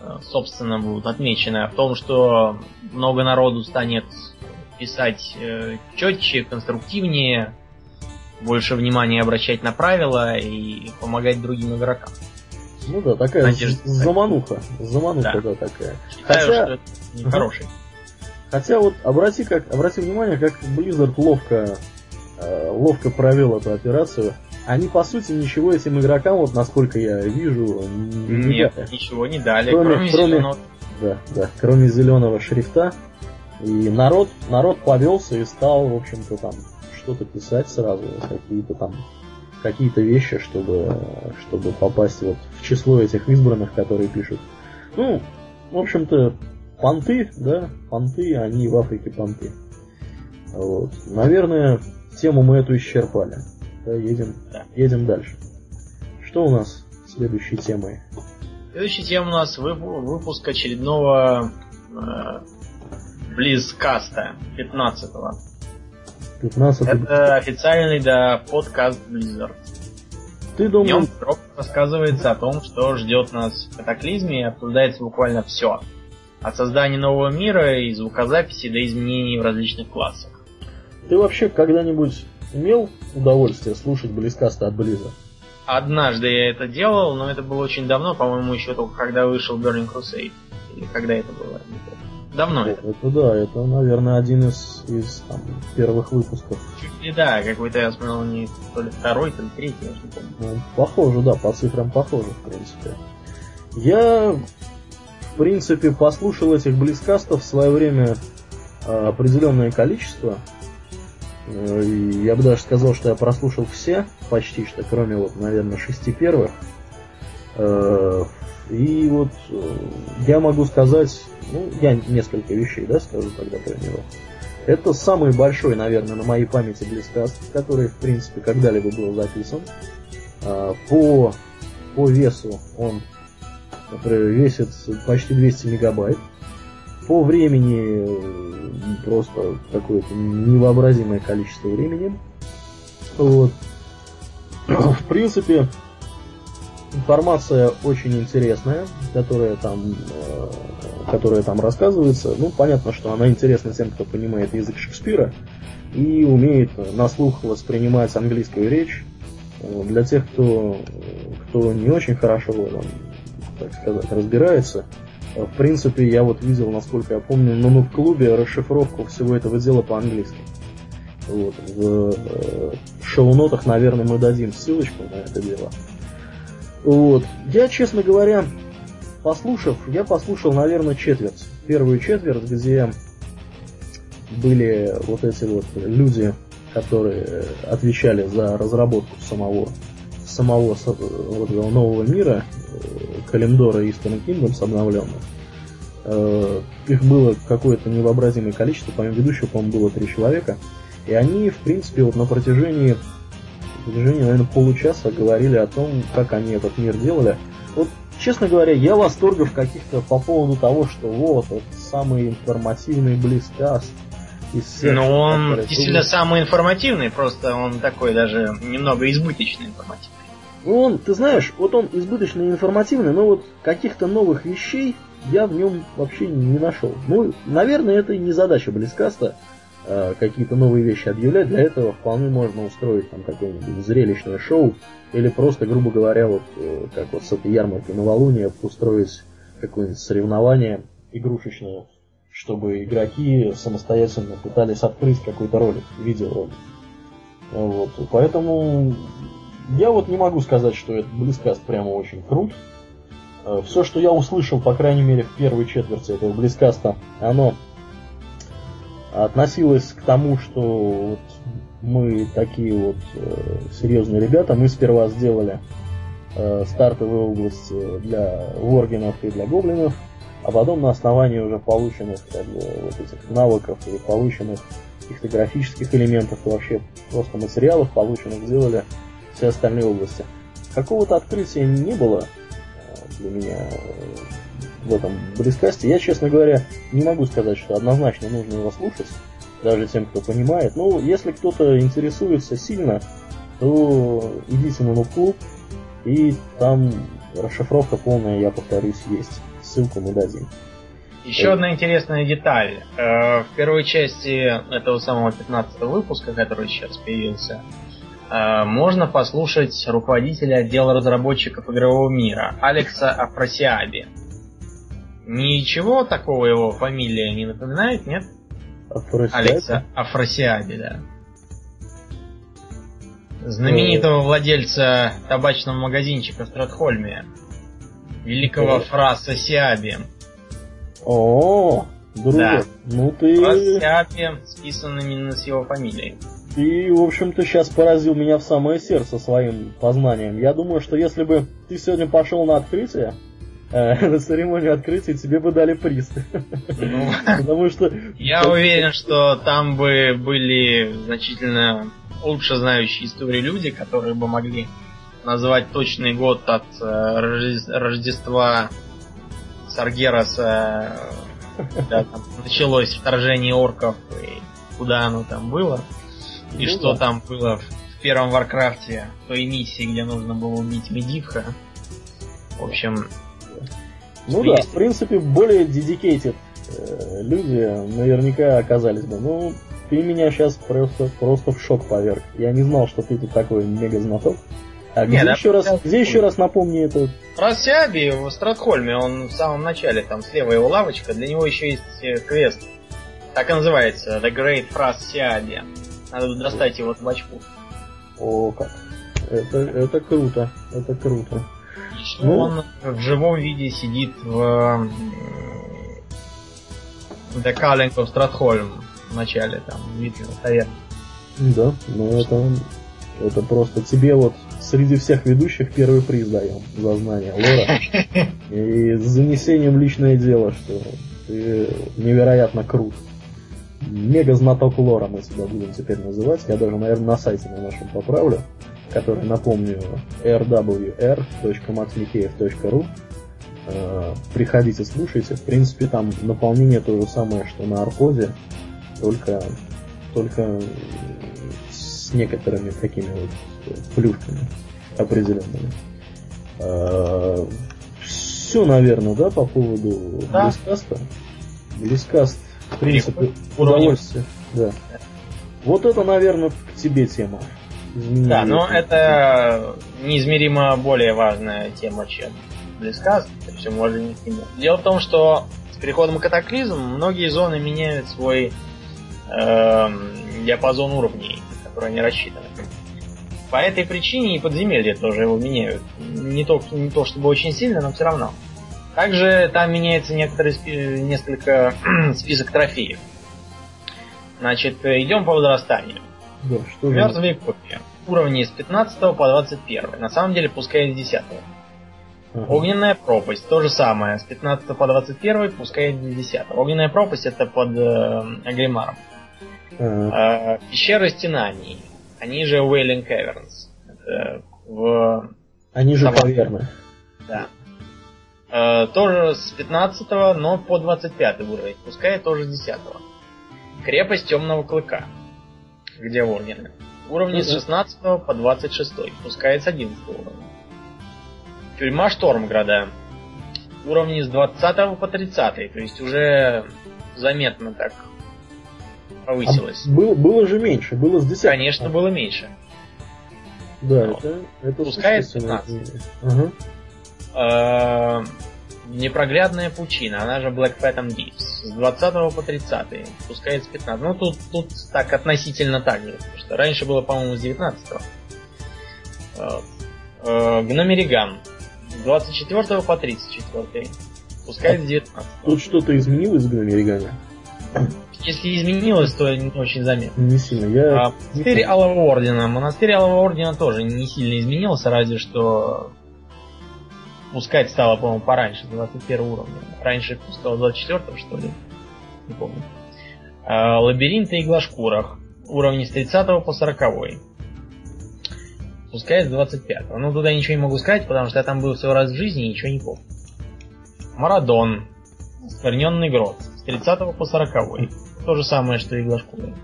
э, собственно будут отмечены, а в том, что много народу станет писать э, четче, конструктивнее, больше внимания обращать на правила и помогать другим игрокам. Ну да, такая Надежда, замануха. Замануха, да, да такая. Считаю, Хотя... что это нехороший. Хотя вот обрати, как, обрати внимание, как Blizzard ловко, э, ловко провел эту операцию. Они по сути ничего этим игрокам, вот насколько я вижу, не Нет, дали. ничего не дали, кроме, кроме, кроме зеленого. Да, да, кроме зеленого шрифта. И народ, народ повелся и стал, в общем-то, там что-то писать сразу, какие-то там какие-то вещи, чтобы, чтобы попасть вот в число этих избранных, которые пишут. Ну, в общем-то, понты, да, понты, они в Африке понты. Вот. Наверное, тему мы эту исчерпали. Да, едем, едем дальше. Что у нас следующей темой? Следующая тема у нас выпуск очередного э, Близкаста 15-го. 15 Это официальный, да, подкаст Blizzard. Ты думаешь... В нем рассказывается о том, что ждет нас в катаклизме, и обсуждается буквально все. От создания нового мира и звукозаписи до изменений в различных классах. Ты вообще когда-нибудь имел удовольствие слушать близкасты от Blizzard? Однажды я это делал, но это было очень давно, по-моему, еще только когда вышел Burning Crusade. Или когда это было, не помню. Давно это. Это да, это, наверное, один из, из там, первых выпусков. И да, какой-то я смотрел не то ли второй, то ли третий, я не помню. Ну, похоже, да, по цифрам похоже, в принципе. Я, в принципе, послушал этих близкастов в свое время а, определенное количество. Э, я бы даже сказал, что я прослушал все, почти что, кроме вот, наверное, шести первых. Э, и вот э, я могу сказать, ну, я несколько вещей, да, скажу тогда про него. Это самый большой, наверное, на моей памяти близкаст, который, в принципе, когда-либо был записан. По, по весу он например, весит почти 200 мегабайт. По времени просто какое-то невообразимое количество времени. Вот. В принципе, информация очень интересная, которая там, э, которая там рассказывается. Ну, понятно, что она интересна тем, кто понимает язык Шекспира и умеет на слух воспринимать английскую речь. Для тех, кто, кто не очень хорошо в этом, так сказать, разбирается, в принципе, я вот видел, насколько я помню, но ну, в клубе расшифровку всего этого дела по-английски. Вот, в, в шоу-нотах, наверное, мы дадим ссылочку на это дело. Вот. Я, честно говоря, послушав, я послушал, наверное, четверть. Первую четверть, где были вот эти вот люди, которые отвечали за разработку самого самого нового мира, Калимдора и Eastern Kingdoms обновленных. Э, их было какое-то невообразимое количество, помимо ведущего, по-моему, было три человека. И они, в принципе, вот на протяжении протяжении, наверное, получаса говорили о том, как они этот мир делали. Вот, честно говоря, я восторгов каких-то по поводу того, что вот, это самый информативный близкаст из всех. Ну, он действительно был... самый информативный, просто он такой даже немного избыточно информативный. Ну, он, ты знаешь, вот он избыточно информативный, но вот каких-то новых вещей я в нем вообще не нашел. Ну, наверное, это и не задача Близкаста Э, какие-то новые вещи объявлять, для этого вполне можно устроить там какое-нибудь зрелищное шоу, или просто, грубо говоря, вот э, как вот с этой ярмаркой новолуния устроить какое-нибудь соревнование игрушечное, чтобы игроки самостоятельно пытались открыть какой-то ролик, видеоролик. Вот. Поэтому я вот не могу сказать, что этот Близкаст прямо очень крут. Э, Все, что я услышал, по крайней мере, в первой четверти этого Близкаста, оно относилось к тому, что вот мы такие вот э, серьезные ребята. Мы сперва сделали э, стартовые области для воргенов и для гоблинов, а потом на основании уже полученных как бы, вот этих навыков и полученных каких-то графических элементов и вообще просто материалов полученных сделали все остальные области. Какого-то открытия не было э, для меня э, в этом близкасте. Я, честно говоря, не могу сказать, что однозначно нужно его слушать, даже тем, кто понимает. Но если кто-то интересуется сильно, то идите на клуб и там расшифровка полная, я повторюсь, есть. Ссылку мы дадим. Еще одна интересная деталь. Э, в первой части этого самого 15 выпуска, который сейчас появился, э, можно послушать руководителя отдела разработчиков игрового мира Алекса Афрасиаби. Ничего такого его фамилия не напоминает, нет? Афрасиаби? Алекса Афрасиаби, да. Знаменитого владельца табачного магазинчика в Стратхольме. Великого фраса Сиаби. О, друг, Да. ну ты, Фраз Сиаби списан именно с его фамилией. Ты, в общем-то, сейчас поразил меня в самое сердце своим познанием. Я думаю, что если бы ты сегодня пошел на открытие, э, на церемонию открытия, тебе бы дали приз. Ну, Потому что я уверен, что там бы были значительно лучше знающие историю люди, которые бы могли назвать точный год от э, Рожде- Рождества Саргераса, э, когда там началось вторжение орков и куда оно там было, и Ну что да. там было в, в первом Варкрафте, той миссии, где нужно было убить Медивха. В общем, Ну да, есть. в принципе, более dedicated э, люди наверняка оказались бы. Ну, ты меня сейчас просто, просто в шок поверг. Я не знал, что ты тут такой мега знаток. А где, да, еще раз, я- где еще раз напомни это? Про Сиаби в Стратхольме, он в самом начале, там слева его лавочка, для него еще есть э, квест. Так и называется, The Great Сиаби. Надо достать его табачку. О, как. Это, это круто, это круто. Что Ну. он в живом виде сидит в м, The Calling of Stratholm в начале, там, Митлина таверны. Да, ну это, это просто тебе вот среди всех ведущих первый приз даем за знание лора. И с занесением в личное дело, что ты невероятно крут. Мега знаток лора мы тебя будем теперь называть. Я даже, наверное, на сайте на нашем поправлю, который, напомню, rwr.maxmikеев.ru Э, Приходите, слушайте. В принципе, там наполнение то же самое, что на Арподе, только, только с некоторыми такими вот э, плюшками определенными. Все, наверное, да, по поводу Да. Близкаста? Близкаст, в принципе, удовольствие. Да. Вот это, наверное, к тебе тема. Изменение Да, но это неизмеримо более важная тема, чем Близкаст, при всем уважении к нему. Дело в том, что с переходом катаклизм многие зоны меняют свой эм, диапазон уровней, на который они рассчитаны. По этой причине и подземелья тоже его меняют. Не то, не то чтобы очень сильно, но все равно. Также там меняется некоторый спи- несколько список трофеев. Значит, идем по возрастанию. Да, что же- Мертвые копии. Уровни с 15 по 21. На самом деле, пускай с 10. Ага. Огненная пропасть. То же самое. С 15 по 21 пускай с 10. Огненная пропасть это под э, Агримаром. А, Э, пещеры стенаний. Они же Wailing Caverns. Это в... Они же Сама. каверны. Да. Э, тоже с 15 но по 25 уровень. Пускай тоже с 10 Крепость темного клыка. Где ордены. Уровни с Мгм. 16 по 26. Пускай с 11 уровня. Тюрьма Штормграда. Уровни с 20 по 30. То есть уже заметно так А повысилось. было, было же меньше, было с 10. Конечно, было меньше. Да, Ну, это, это пускай существенное 15. изменение. Ага. Э, Непроглядная пучина, она же Black Phantom Deeps. С 20 по 30, пускай с 15. Ну, тут, тут так относительно так же, потому что раньше было, по-моему, с 19 Вот. Э, Гномериган. С 24 по 34. Пускай с 19. Тут что-то изменилось в Гномеригане? Если изменилось, то не очень заметно. Не сильно. Я... А, монастырь Алого Ордена. Монастырь Алого Ордена тоже не сильно изменился, разве что пускать стало, по-моему, пораньше, 21 уровня. Раньше пускал 24 что ли? Не помню. А, лабиринты иглошкурах. Уровни с 30 по 40. Пускай с 25. Ну, туда ничего не могу сказать, потому что я там был всего раз в жизни и ничего не помню. Марадон. Скверненный грот. С 30 по 40. То же самое, что и иглошкуры.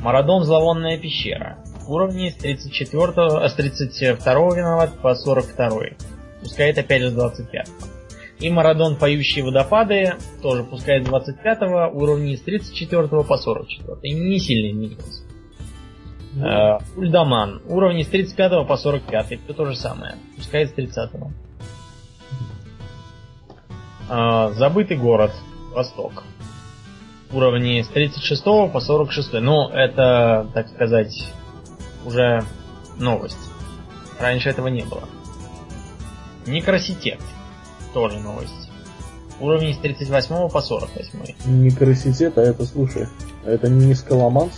Марадон Зловонная пещера. Уровни с 34 а с 32 виноват по 42. Пускает опять же 25. И Марадон Поющие водопады тоже пускает 25 уровни с 34 по 44. И не сильно изменился. Uh, Ульдаман. Уровни с 35 по 45. Это то же самое. Пускает с 30. Uh, забытый город. Восток. Уровни с 36 по 46. Ну, это, так сказать, уже новость. Раньше этого не было. Некроситет. Тоже новость. Уровни с 38 по 48. Некроситет, а это, слушай, а это не Скаломанс?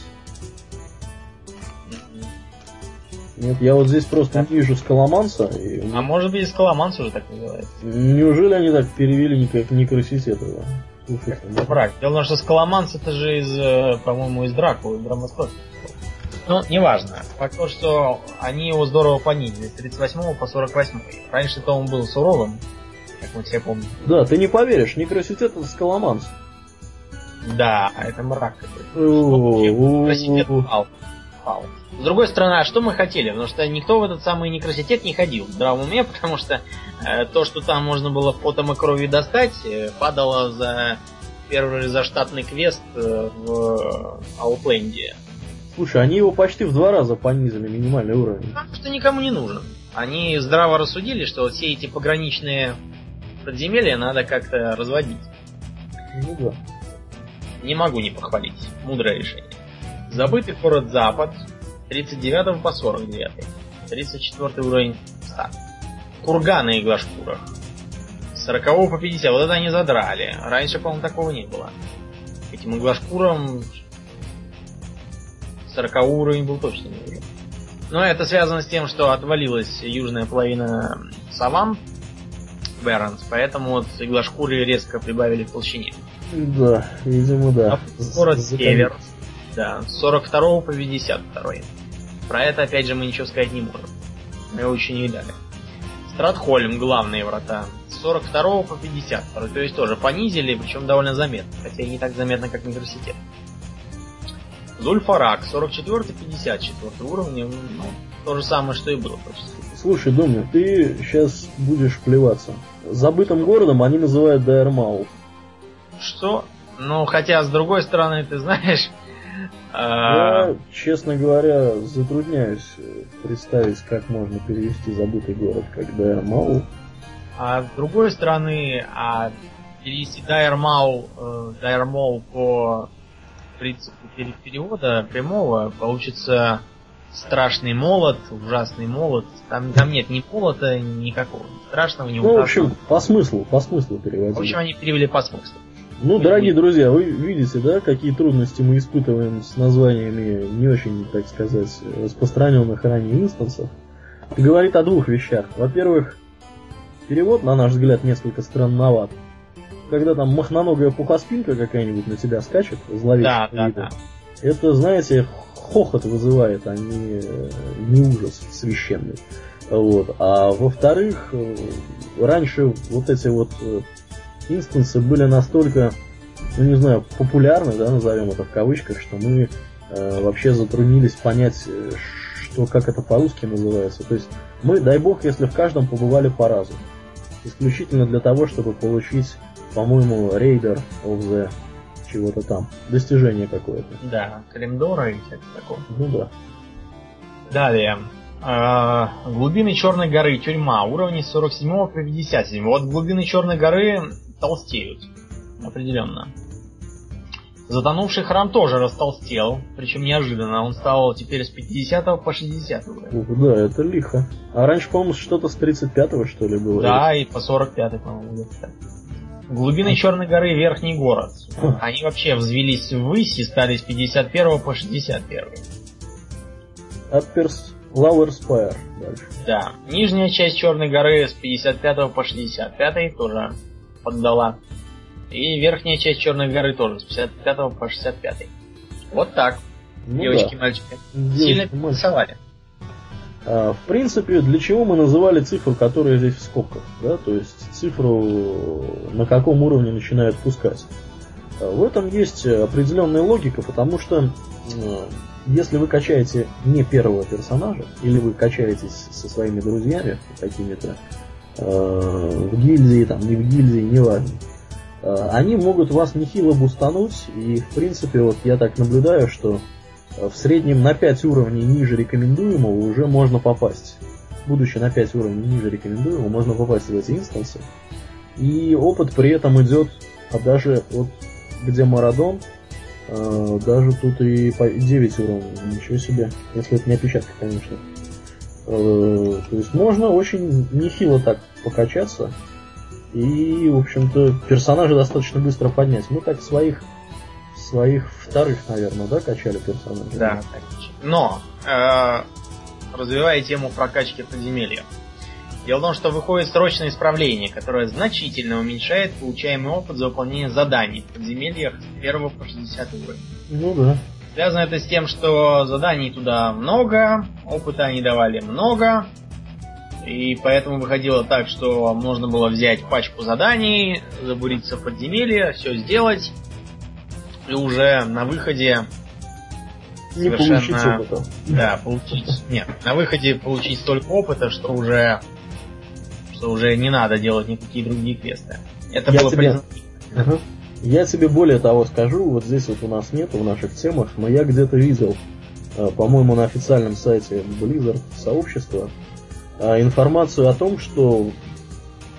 Нет, я вот здесь просто не вижу Скаломанса. И... А может быть и Скаломанс уже так называется. Неужели они так перевели как Некроситет его? Слушайте, ну... Брак. Дело в том, что Скаломанс это же из, э, по-моему, из Дракулы, из Драмостоки. Ну, неважно. Факт то, что они его здорово понизили с 38 по 48. Раньше-то он был суровым, как мы все помним. Да, ты не поверишь, Некроситет это Скаломанс. Да, а это мрак какой-то. Некроситет пал. пал. С другой стороны, а что мы хотели? Потому что никто в этот самый некроситет не ходил в здравом уме, потому что э, то, что там можно было потом и крови достать, э, падало за первый заштатный квест э, в Аутленде. Слушай, они его почти в два раза понизили минимальный уровень. Потому что никому не нужен. Они здраво рассудили, что все эти пограничные подземелья надо как-то разводить. Ну да. Не могу не похвалить. Мудрое решение. Забытый город Запад. 39 по 49. 34 уровень старт. Курга на иглошкурах. С 40 по 50. Вот это они задрали. Раньше, по-моему, такого не было. Этим иглошкурам 40 уровень был точно не нужен. Но это связано с тем, что отвалилась южная половина саван Бернс, поэтому вот иглошкуры резко прибавили в толщине. Да, видимо, да. А город Север. Да, с 42 по 52. Про это, опять же, мы ничего сказать не можем. Мы его еще не видали. Стратхольм, главные врата. С 42 по 52. То есть тоже понизили, причем довольно заметно. Хотя и не так заметно, как университет. Зульфарак, 44-54 уровни, ну, то же самое, что и было почти. Слушай, Дуня, ты сейчас будешь плеваться. Забытым городом они называют Дайермау. Что? Ну, хотя, с другой стороны, ты знаешь... А, Я, честно говоря, затрудняюсь представить, как можно перевести забытый город как Дайермау. А с другой стороны, а перевести Дайермау, э, Дайермау по принципу перевода прямого получится страшный молот, ужасный молот. Там, там нет ни молота, никакого страшного, ни ужасного. Ну, в общем, по смыслу, по смыслу переводили. В общем, они перевели по смыслу. Ну, дорогие друзья, вы видите, да, какие трудности мы испытываем с названиями не очень, так сказать, распространенных ранее инстансов. Это говорит о двух вещах. Во-первых, перевод, на наш взгляд, несколько странноват когда там махноногая пухоспинка какая-нибудь на тебя скачет, зловещая. Да, да, да. Это, знаете, хохот вызывает, а не, не ужас священный. Вот. А во-вторых, э, раньше вот эти вот э, инстансы были настолько, ну не знаю, популярны, да, назовем это в кавычках, что мы э, вообще затруднились понять, э, что, как это по-русски называется. То есть мы, дай бог, если в каждом побывали по разу. Исключительно для того, чтобы получить по-моему, Рейдер of the чего-то там. Достижение какое-то. Да, Калимдора и всякое такое. Ну да. Далее. А, глубины Черной горы, тюрьма, уровни 47 по 57. Вот глубины Черной горы толстеют. Определенно. Затонувший храм тоже растолстел, причем неожиданно. Он стал теперь с 50 по 60 уровень. Да, это лихо. А раньше, по-моему, что-то с 35 что ли было? Да, и по 45 по-моему, Глубины Черной горы Верхний город. Они вообще взвелись ввысь и стали с 51 по 61. Upper Lower Spire дальше. Да. Нижняя часть Черной горы с 55 по 65 тоже поддала. И верхняя часть Черной горы тоже, с 55 по 65. Вот так. Ну девочки, да. мальчики. Девочки, Сильно рисовали. А, в принципе, для чего мы называли цифру, которая здесь в скобках, да, то есть цифру на каком уровне начинают пускать. А, в этом есть определенная логика, потому что если вы качаете не первого персонажа, или вы качаетесь со своими друзьями какими-то э, в гильдии, там, не в гильдии, неважно, они могут вас нехило бустануть, и в принципе вот я так наблюдаю, что в среднем на 5 уровней ниже рекомендуемого уже можно попасть. Будучи на 5 уровней ниже рекомендуемого, можно попасть в эти инстансы. И опыт при этом идет, а даже вот где Марадон, э, даже тут и по 9 уровней, ничего себе, если это не опечатка, конечно. То есть можно очень нехило так покачаться, и, в общем-то, персонажа достаточно быстро поднять. Мы так своих своих вторых, наверное, да, качали персонажей? Да, Но, э, развивая тему прокачки подземелья. Дело в том, что выходит срочное исправление, которое значительно уменьшает получаемый опыт за выполнение заданий в подземельях с 1 по 60 уровень. Ну да. Связано это с тем, что заданий туда много, опыта они давали много, и поэтому выходило так, что можно было взять пачку заданий, забуриться в подземелье, все сделать, и уже на выходе не получить опыта. Да, получить. Нет, на выходе получить столько опыта, что уже что уже не надо делать никакие другие квесты. Это Я было тебе... Ага. Я тебе более того скажу, вот здесь вот у нас нет в наших темах, но я где-то видел, э, по-моему, на официальном сайте Blizzard сообщества, а, информацию о том, что,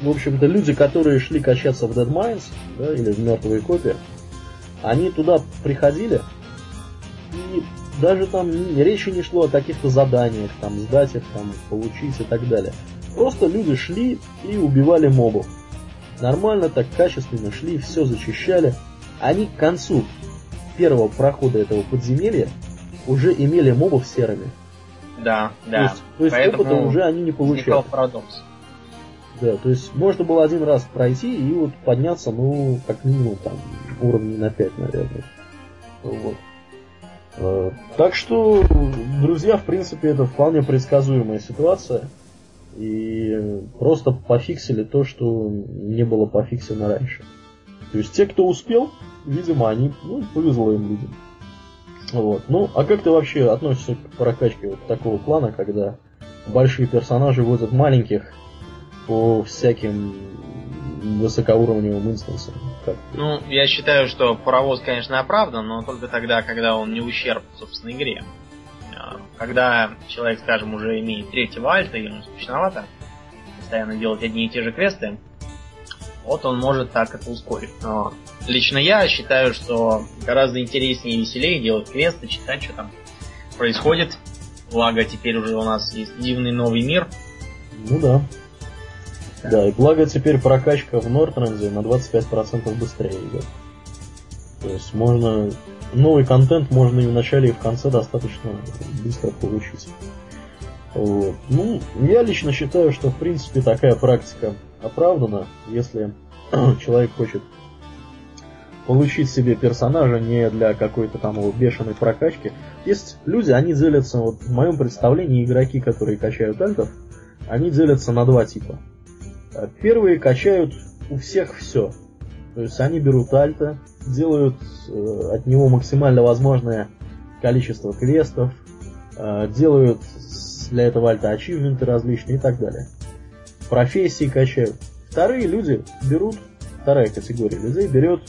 в общем-то, люди, которые шли качаться в Dead Mines, да, или в мертвые копии, они туда приходили, и даже там речи не шло о каких-то заданиях, там, сдать их, там, получить и так далее. Просто люди шли и убивали мобов. Нормально так, качественно шли, все зачищали. Они к концу первого прохода этого подземелья уже имели мобов серыми. Да, да. То есть, то есть Поэтому опыта уже они не получали. парадокс. Да, то есть можно было один раз пройти и вот подняться, ну, как минимум, там, уровней на 5, наверное. Вот. А, так что, друзья, в принципе, это вполне предсказуемая ситуация. И просто пофиксили то, что не было пофиксено раньше. То есть те, кто успел, видимо, они, ну, повезло им, видимо. Вот. Ну, а как ты вообще относишься к прокачке вот такого плана, когда большие персонажи возят маленьких по всяким высокоуровневым инстансам? Как? Ну, я считаю, что паровоз, конечно, оправдан, но только тогда, когда он не ущерб, собственно, игре. А, когда человек, скажем, уже имеет третьего альта, и ему скучновато постоянно делать одни и те же квесты, вот он может так это ускорить. Но лично я считаю, что гораздо интереснее и веселее делать квесты, читать, что там происходит. Благо, теперь уже у нас есть дивный новый мир. Ну да. Да, и благо теперь прокачка в Нортренде на 25% быстрее идет. То есть можно новый контент можно и в начале, и в конце достаточно быстро получить. Вот. Ну, я лично считаю, что в принципе такая практика оправдана, если человек хочет получить себе персонажа не для какой-то там его бешеной прокачки. Есть люди, они делятся, вот в моем представлении, игроки, которые качают альтов, они делятся на два типа. Первые качают у всех все. То есть они берут альта, делают э, от него максимально возможное количество квестов, э, делают для этого альта ачивменты различные и так далее. Профессии качают. Вторые люди берут, вторая категория людей берет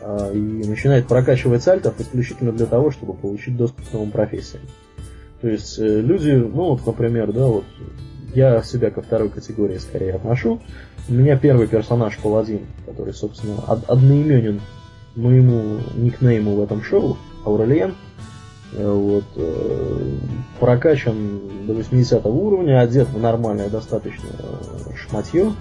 э, и начинает прокачивать альтов исключительно для того, чтобы получить доступ к новым профессиям. То есть э, люди, ну вот, например, да, вот я себя ко второй категории скорее отношу. У меня первый персонаж паладин, который, собственно, од- одноименен моему никнейму в этом шоу, Аурелиен, э, вот, э, прокачан до 80 уровня, одет в нормальное достаточно шматье,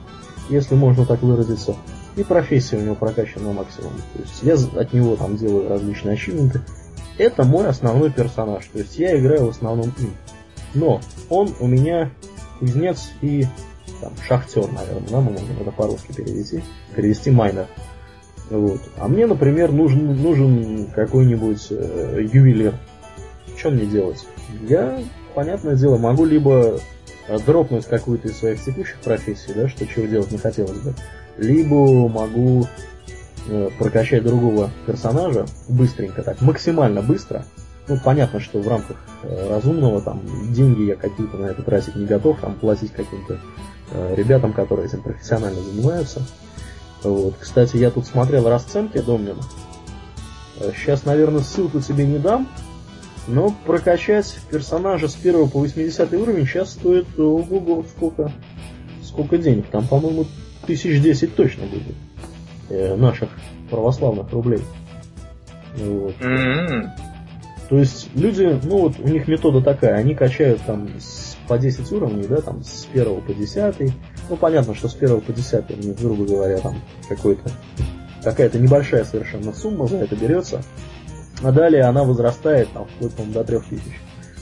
если можно так выразиться, и профессия у него прокачана на максимум. То есть я от него там делаю различные ачивменты. Это мой основной персонаж, то есть я играю в основном им. Но он у меня кузнец и там, шахтер, наверное, да, мы можем это по-русски перевести, перевести майнер. Вот. А мне, например, нужен, нужен какой-нибудь э, ювелир. Что мне делать? Я, понятное дело, могу либо э, дропнуть какую-то из своих текущих профессий, да, что чего делать не хотелось бы, либо могу э, прокачать другого персонажа быстренько, так, максимально быстро. Ну, понятно, что в рамках э, разумного, там, деньги я какие-то на это тратить не готов, там, платить каким-то э, ребятам, которые этим профессионально занимаются. Вот. Кстати, я тут смотрел расценки Домнина. Сейчас, э, наверное, ссылку тебе не дам, но прокачать персонажа с 1 по 80 уровень сейчас стоит ого сколько, сколько денег. Там, по-моему, тысяч десять точно будет э, наших православных рублей. Вот. Mm-hmm. То есть люди, ну вот у них метода такая, они качают там с, по 10 уровней, да, там с 1 по 10. Ну понятно, что с 1 по 10 у них, грубо говоря, там какой-то какая-то небольшая совершенно сумма за это берется. А далее она возрастает там вплоть по до 3000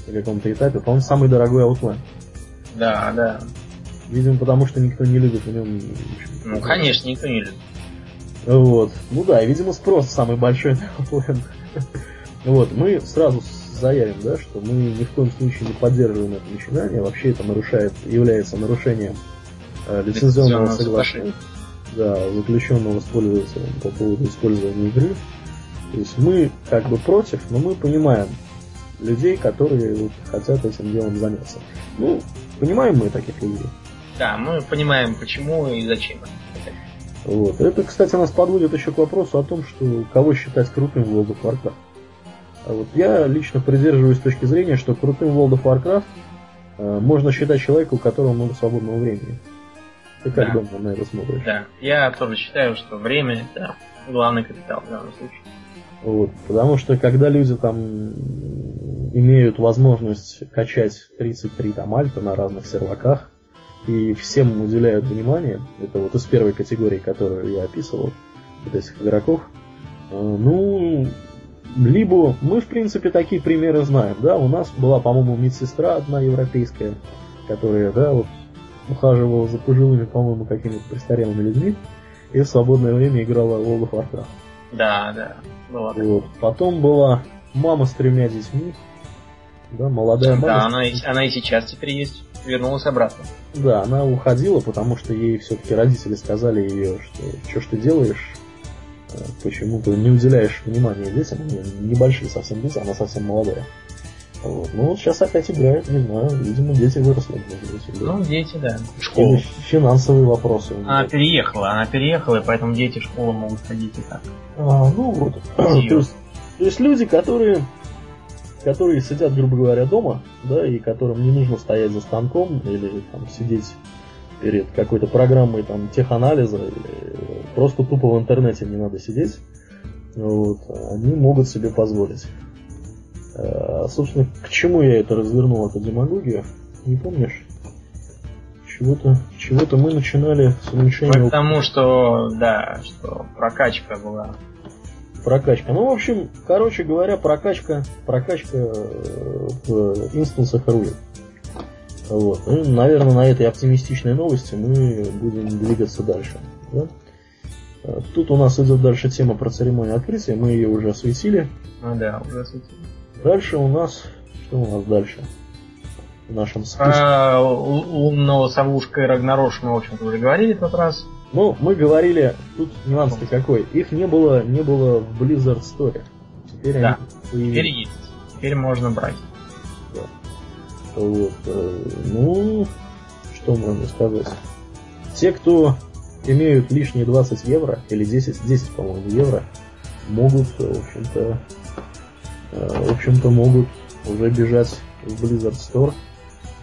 на каком-то этапе. По-моему, самый дорогой Outland. Да, да. Видимо, потому что никто не любит в нем. Ну, конечно, никто не любит. Вот. Ну да, и, видимо, спрос самый большой на Outland. Вот, мы сразу заявим, да, что мы ни в коем случае не поддерживаем это начинание. Вообще это нарушает, является нарушением э, лицензионного соглашения, да, заключенного с пользователем по поводу использования игры. То есть мы как бы против, но мы понимаем людей, которые вот, хотят этим делом заняться. Ну, понимаем мы таких людей. Да, мы понимаем, почему и зачем. Вот. Это, кстати, нас подводит еще к вопросу о том, что кого считать крутым в World of Warcraft. А вот я лично придерживаюсь точки зрения, что крутым World of Warcraft э, можно считать человека, у которого много свободного времени. Ты как да. дома на это смотришь? Да, я тоже считаю, что время это главный капитал в данном случае. Вот, потому что когда люди там имеют возможность качать 33 там альта на разных серваках, и всем уделяют внимание, это вот из первой категории, которую я описывал, вот этих игроков, э, ну, либо мы, в принципе, такие примеры знаем, да, у нас была, по-моему, медсестра одна европейская, которая, да, вот ухаживала за пожилыми, по-моему, какими-то престарелыми людьми, и в свободное время играла в World of Warcraft. Да, да, была вот. Потом была мама с тремя детьми, да, молодая мама. Да, она, и, она и сейчас теперь есть, вернулась обратно. Да, она уходила, потому что ей все-таки родители сказали ее, что что ж ты делаешь, почему ты не уделяешь внимания детям, небольшие совсем дети, она совсем молодая. Вот. Ну вот сейчас опять играет, не знаю, видимо, дети выросли. Ну, дети, да. Школа. Финансовые вопросы. Она переехала, она переехала, и поэтому дети в школу могут ходить и так. А, ну вот. то, есть, то есть люди, которые которые сидят, грубо говоря, дома, да, и которым не нужно стоять за станком или там сидеть перед какой-то программой там теханализа или просто тупо в интернете не надо сидеть, вот, они могут себе позволить. А, собственно, к чему я это развернул, эту демагогию? Не помнишь? Чего-то чего мы начинали с уменьшения... Потому что, да, что прокачка была. Прокачка. Ну, в общем, короче говоря, прокачка, прокачка э, в инстансах руин. Вот. Ну, наверное, на этой оптимистичной новости мы будем двигаться дальше. Да? А, тут у нас идет дальше тема про церемонию открытия, мы ее уже осветили. А, да, уже осветили. Дальше у нас... Что у нас дальше? В нашем списке. А, лунного совушка и Рагнарош мы, в общем-то, уже говорили в тот раз. Ну, мы говорили, тут нюанс-то какой. Их не было, не было в Blizzard Store. Теперь да, они теперь есть. Теперь можно брать. Вот. Э, ну, что можно сказать? Те, кто имеют лишние 20 евро, или 10, 10, по-моему, евро, могут, в общем-то, э, в общем-то, могут уже бежать в Blizzard Store,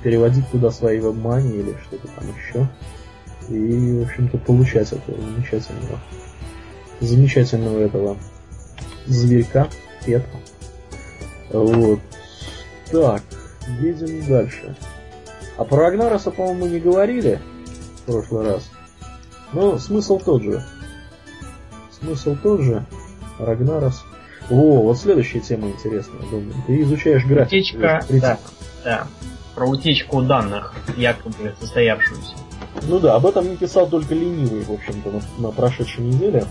переводить туда свои вебмани или что-то там еще, и, в общем-то, получать этого замечательного, замечательного этого зверька, пет. Вот. Так, едем дальше. А про Рагнароса, по-моему, не говорили в прошлый раз. Но смысл тот же. Смысл тот же. Рагнарос. О, вот следующая тема интересная, думаю. Ты изучаешь график. Утечка, да, да. Про утечку данных, якобы состоявшуюся. Ну да, об этом не писал только ленивый, в общем-то, на, на прошедшей неделе.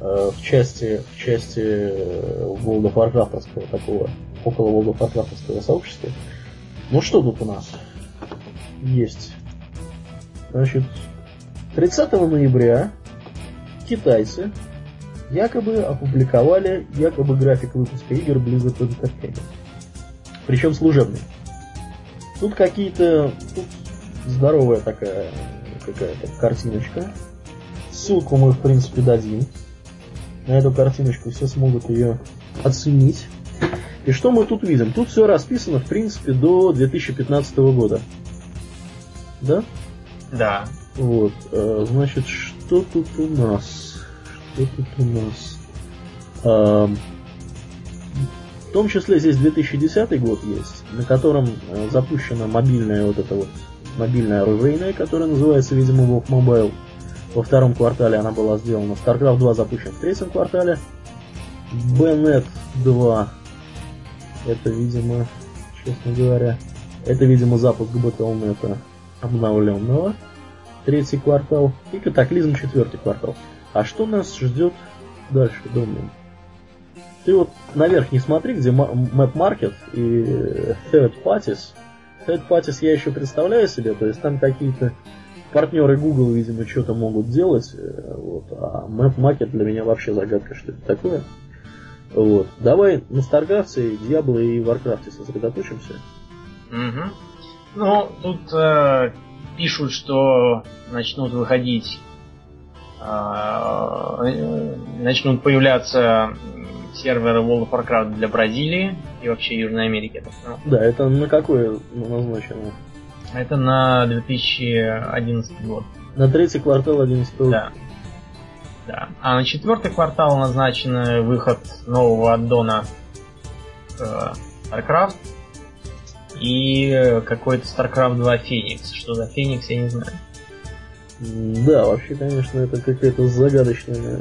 Э, в части, в части World of Warcraft такого, около Warcraft сообщества. Ну что тут у нас есть? Значит, 30 ноября китайцы якобы опубликовали якобы график выпуска игр Blizzard Entertainment. Причем служебный. Тут какие-то... Тут здоровая такая какая-то картиночка. Ссылку мы, в принципе, дадим. На эту картиночку все смогут ее оценить. И что мы тут видим? Тут все расписано, в принципе, до 2015 года. Да? Да. Вот, э, значит, что тут у нас? Что тут у нас? Э, в том числе здесь 2010 год есть, на котором э, запущена мобильная вот эта вот мобильная оружейная, которая называется, видимо, WoW Mobile. Во втором квартале она была сделана. StarCraft 2 запущен в третьем квартале. Bnet 2 это, видимо, честно говоря, это, видимо, запуск Battle.net обновленного третий квартал, и катаклизм четвертый квартал. А что нас ждет дальше, думаю? Ты вот наверх не смотри, где Map Market и Third Parties. Third Parties я еще представляю себе, то есть там какие-то партнеры Google, видимо, что-то могут делать. Э, вот. А Map Market для меня вообще загадка, что это такое. Вот. Давай на Старкрафте, Диабло и Варкрафте сосредоточимся. Угу. Ну, тут э, пишут, что начнут выходить, э, начнут появляться серверы World of Warcraft для Бразилии и вообще Южной Америки. Да, это на какое назначено? Это на 2011 год. На третий квартал 2011 года. Да. Да. А на четвертый квартал назначен выход нового аддона э, StarCraft и какой-то StarCraft 2 Phoenix. Что за Phoenix, я не знаю. Да, вообще, конечно, это какая-то загадочная...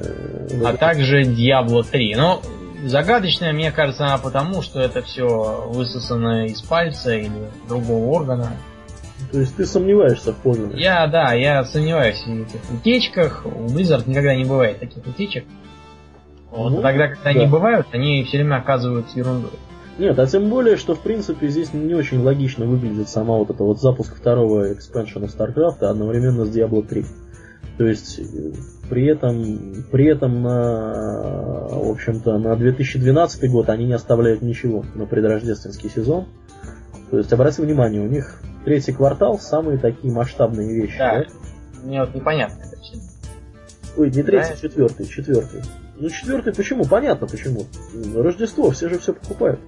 А также Diablo 3. Но загадочная, мне кажется, она потому, что это все высосано из пальца или другого органа. То есть ты сомневаешься в подлинности? Я, да, я сомневаюсь в этих утечках. У Blizzard никогда не бывает таких утечек. Вот. Ну, Тогда, когда да. они бывают, они все время оказываются ерундой. Нет, а тем более, что в принципе здесь не очень логично выглядит сама вот эта вот запуск второго экспеншена StarCraft одновременно с Diablo 3. То есть э, при этом, при этом на, в общем-то, на 2012 год они не оставляют ничего на предрождественский сезон. То есть, обрати внимание, у них третий квартал самые такие масштабные вещи. Да. да? Мне вот непонятно все. Ой, не третий, да? четвертый, четвертый. Ну, четвертый почему? Понятно почему. Рождество, все же все покупают.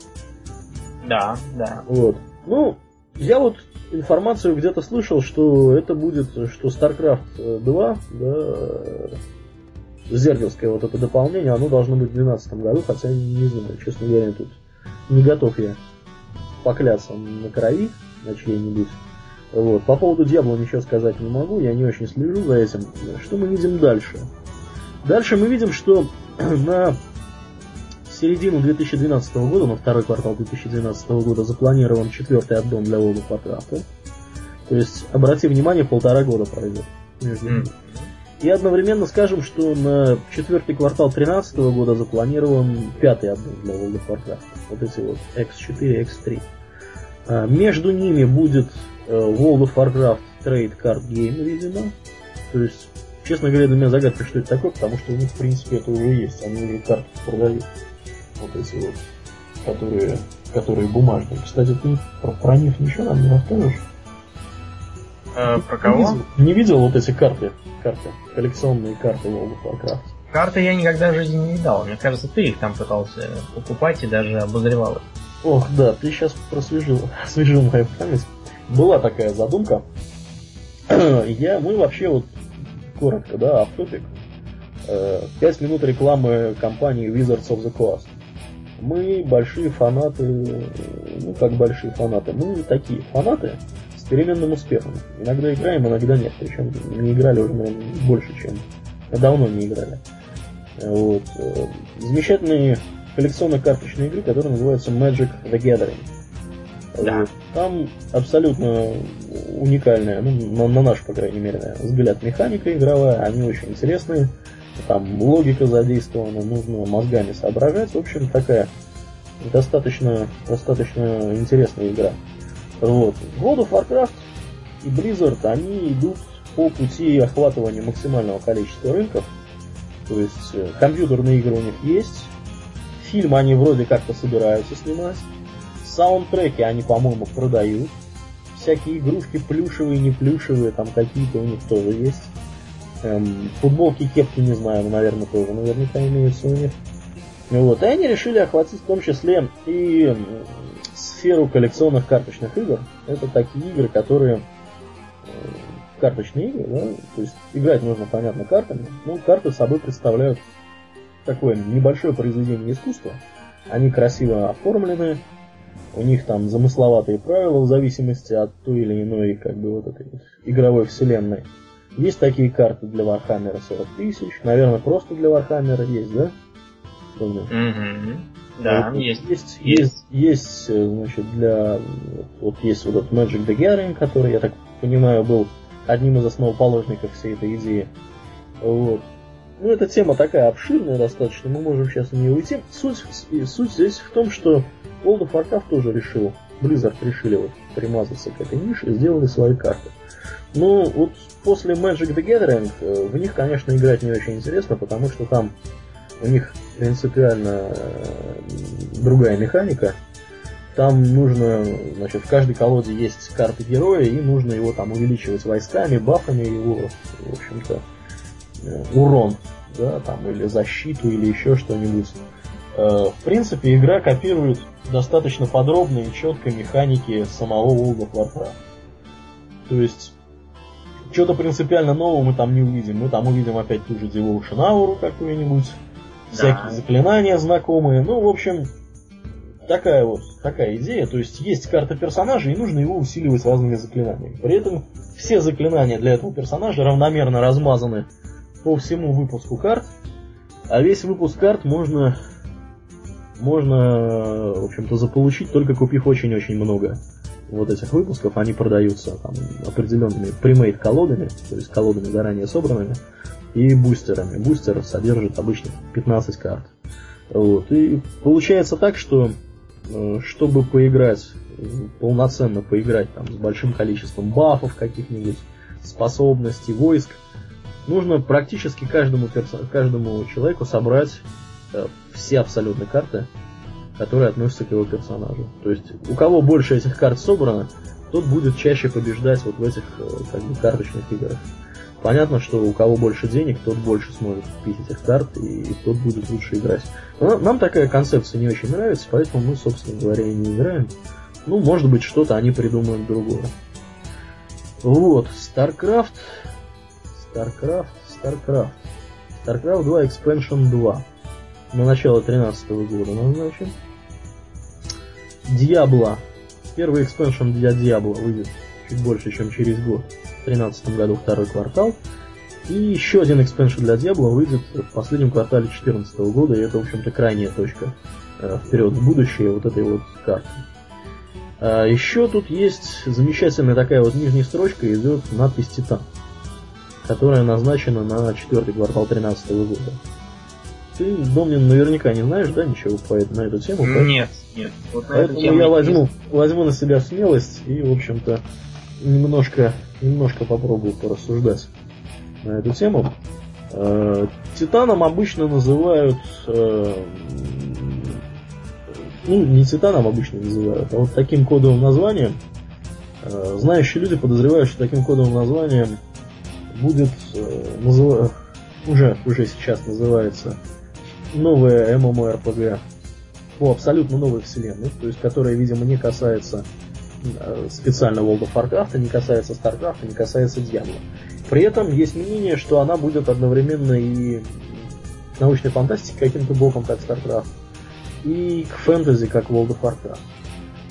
Да, да. Вот. Ну, я вот информацию где-то слышал, что это будет, что StarCraft 2, да, Зерговское вот это дополнение, оно должно быть в 2012 году, хотя не знаю, честно говоря, тут не готов я покляться на крови на чьей-нибудь. Вот. По поводу Дьявола ничего сказать не могу, я не очень слежу за этим. Что мы видим дальше? Дальше мы видим, что на середину 2012 года, на второй квартал 2012 года запланирован четвертый аддон для World of Warcraft. То есть, обрати внимание, полтора года пройдет ними. И одновременно скажем, что на четвертый квартал 2013 года запланирован пятый аддон для World of Warcraft. Вот эти вот X4, X3. А, между ними будет э, World of Warcraft Trade Card Game, видимо. То есть, честно говоря, для меня загадка, что это такое, потому что у них, в принципе, это уже есть. Они уже карты продают. Вот эти вот, которые, которые бумажные. Кстати, ты про, про них ничего нам не расскажешь? А, про кого? Не видел, не видел вот эти карты, карты, коллекционные карты World of Warcraft? Карты я никогда в жизни не видал. Мне кажется, ты их там пытался покупать и даже обозревал их. Ох, да, ты сейчас просвежил, освежил мою память. Была такая задумка. Я, мы вообще вот коротко, да, автопик. э, 5 минут рекламы компании Wizards of the Coast. Мы большие фанаты, ну как большие фанаты, мы такие фанаты с переменным успехом. Иногда играем, иногда нет. Причем не играли уже, наверное, больше, чем давно не играли. Вот. Э, карточные игры, которые называются Magic the Gathering. Да. Там абсолютно уникальная, ну, на, на наш, по крайней мере, взгляд, механика игровая, они очень интересные. Там логика задействована, нужно мозгами соображать. В общем, такая достаточно, достаточно интересная игра. Вот. World of Warcraft и Blizzard, они идут по пути охватывания максимального количества рынков. То есть э, компьютерные игры у них есть, фильм они вроде как-то собираются снимать, саундтреки они, по-моему, продают, всякие игрушки плюшевые, не плюшевые, там какие-то у них тоже есть. Эм, футболки, кепки, не знаю, но, наверное, тоже наверняка имеются у них. Вот. И они решили охватить в том числе и сферу коллекционных карточных игр. Это такие игры, которые э, карточные игры, да, то есть играть нужно, понятно, картами, но карты собой представляют такое небольшое произведение искусства. Они красиво оформлены, у них там замысловатые правила в зависимости от той или иной как бы вот этой игровой вселенной. Есть такие карты для Вархаммера 40 тысяч, наверное, просто для Вархаммера есть, да? Mm-hmm. Да, вот, есть, есть, есть. Есть, значит, для... Вот есть вот этот Magic the Gathering, который, я так понимаю, был одним из основоположников всей этой идеи. Вот. Ну, эта тема такая обширная достаточно, мы можем сейчас на нее уйти. Суть, суть здесь в том, что World of Warcraft тоже решил, Blizzard решили вот примазаться к этой нише и сделали свои карты. Ну, вот после Magic the Gathering э, в них, конечно, играть не очень интересно, потому что там у них принципиально э, другая механика. Там нужно, значит, в каждой колоде есть карты героя, и нужно его там увеличивать войсками, бафами его, в общем-то, урон, да, там, или защиту, или еще что-нибудь. В принципе, игра копирует достаточно подробно и четко механики самого World of Warcraft. То есть что-то принципиально нового мы там не увидим. Мы там увидим опять ту же Devotion Aura какую-нибудь, да. всякие заклинания знакомые. Ну, в общем, такая вот такая идея. То есть есть карта персонажа, и нужно его усиливать разными заклинаниями. При этом все заклинания для этого персонажа равномерно размазаны по всему выпуску карт. А весь выпуск карт можно, можно в общем-то, заполучить, только купив очень-очень много вот этих выпусков, они продаются там, определенными премейт колодами, то есть колодами заранее собранными, и бустерами. Бустер содержит обычно 15 карт. Вот. И получается так, что э, чтобы поиграть, полноценно поиграть там, с большим количеством бафов каких-нибудь, способностей, войск, нужно практически каждому, персо... каждому человеку собрать э, все абсолютно карты, которые относятся к его персонажу. То есть у кого больше этих карт собрано, тот будет чаще побеждать вот в этих э, как бы, карточных играх. Понятно, что у кого больше денег, тот больше сможет купить этих карт, и тот будет лучше играть. Но нам такая концепция не очень нравится, поэтому мы, собственно говоря, и не играем. Ну, может быть, что-то они придумают другое. Вот, StarCraft, StarCraft, StarCraft. StarCraft 2 Expansion 2. На начало 2013 года назначен. Диабло. Первый экспеншн для Диабло выйдет чуть больше, чем через год. В 2013 году второй квартал. И еще один экспеншн для Диабло выйдет в последнем квартале 2014 года, и это, в общем-то, крайняя точка э, вперед в будущее вот этой вот карты. А еще тут есть замечательная такая вот нижняя строчка, идет надпись Титан, которая назначена на четвертый квартал 2013 года. Ты, Домнин, наверняка не знаешь, да, ничего по, на эту тему? Нет, нет. Вот Поэтому я возьму, возьму на себя смелость и, в общем-то, немножко, немножко попробую порассуждать на эту тему. Э, титаном обычно называют... Э, ну, не титаном обычно называют, а вот таким кодовым названием. Э, знающие люди подозревают, что таким кодовым названием будет назыв... уже, уже сейчас называется новое MMORPG по абсолютно новой вселенной, то есть которая, видимо, не касается э, специально World of Warcraft, не касается StarCraft, не касается Diablo. При этом есть мнение, что она будет одновременно и научной фантастике каким-то боком, как StarCraft, и к фэнтези, как World of Warcraft.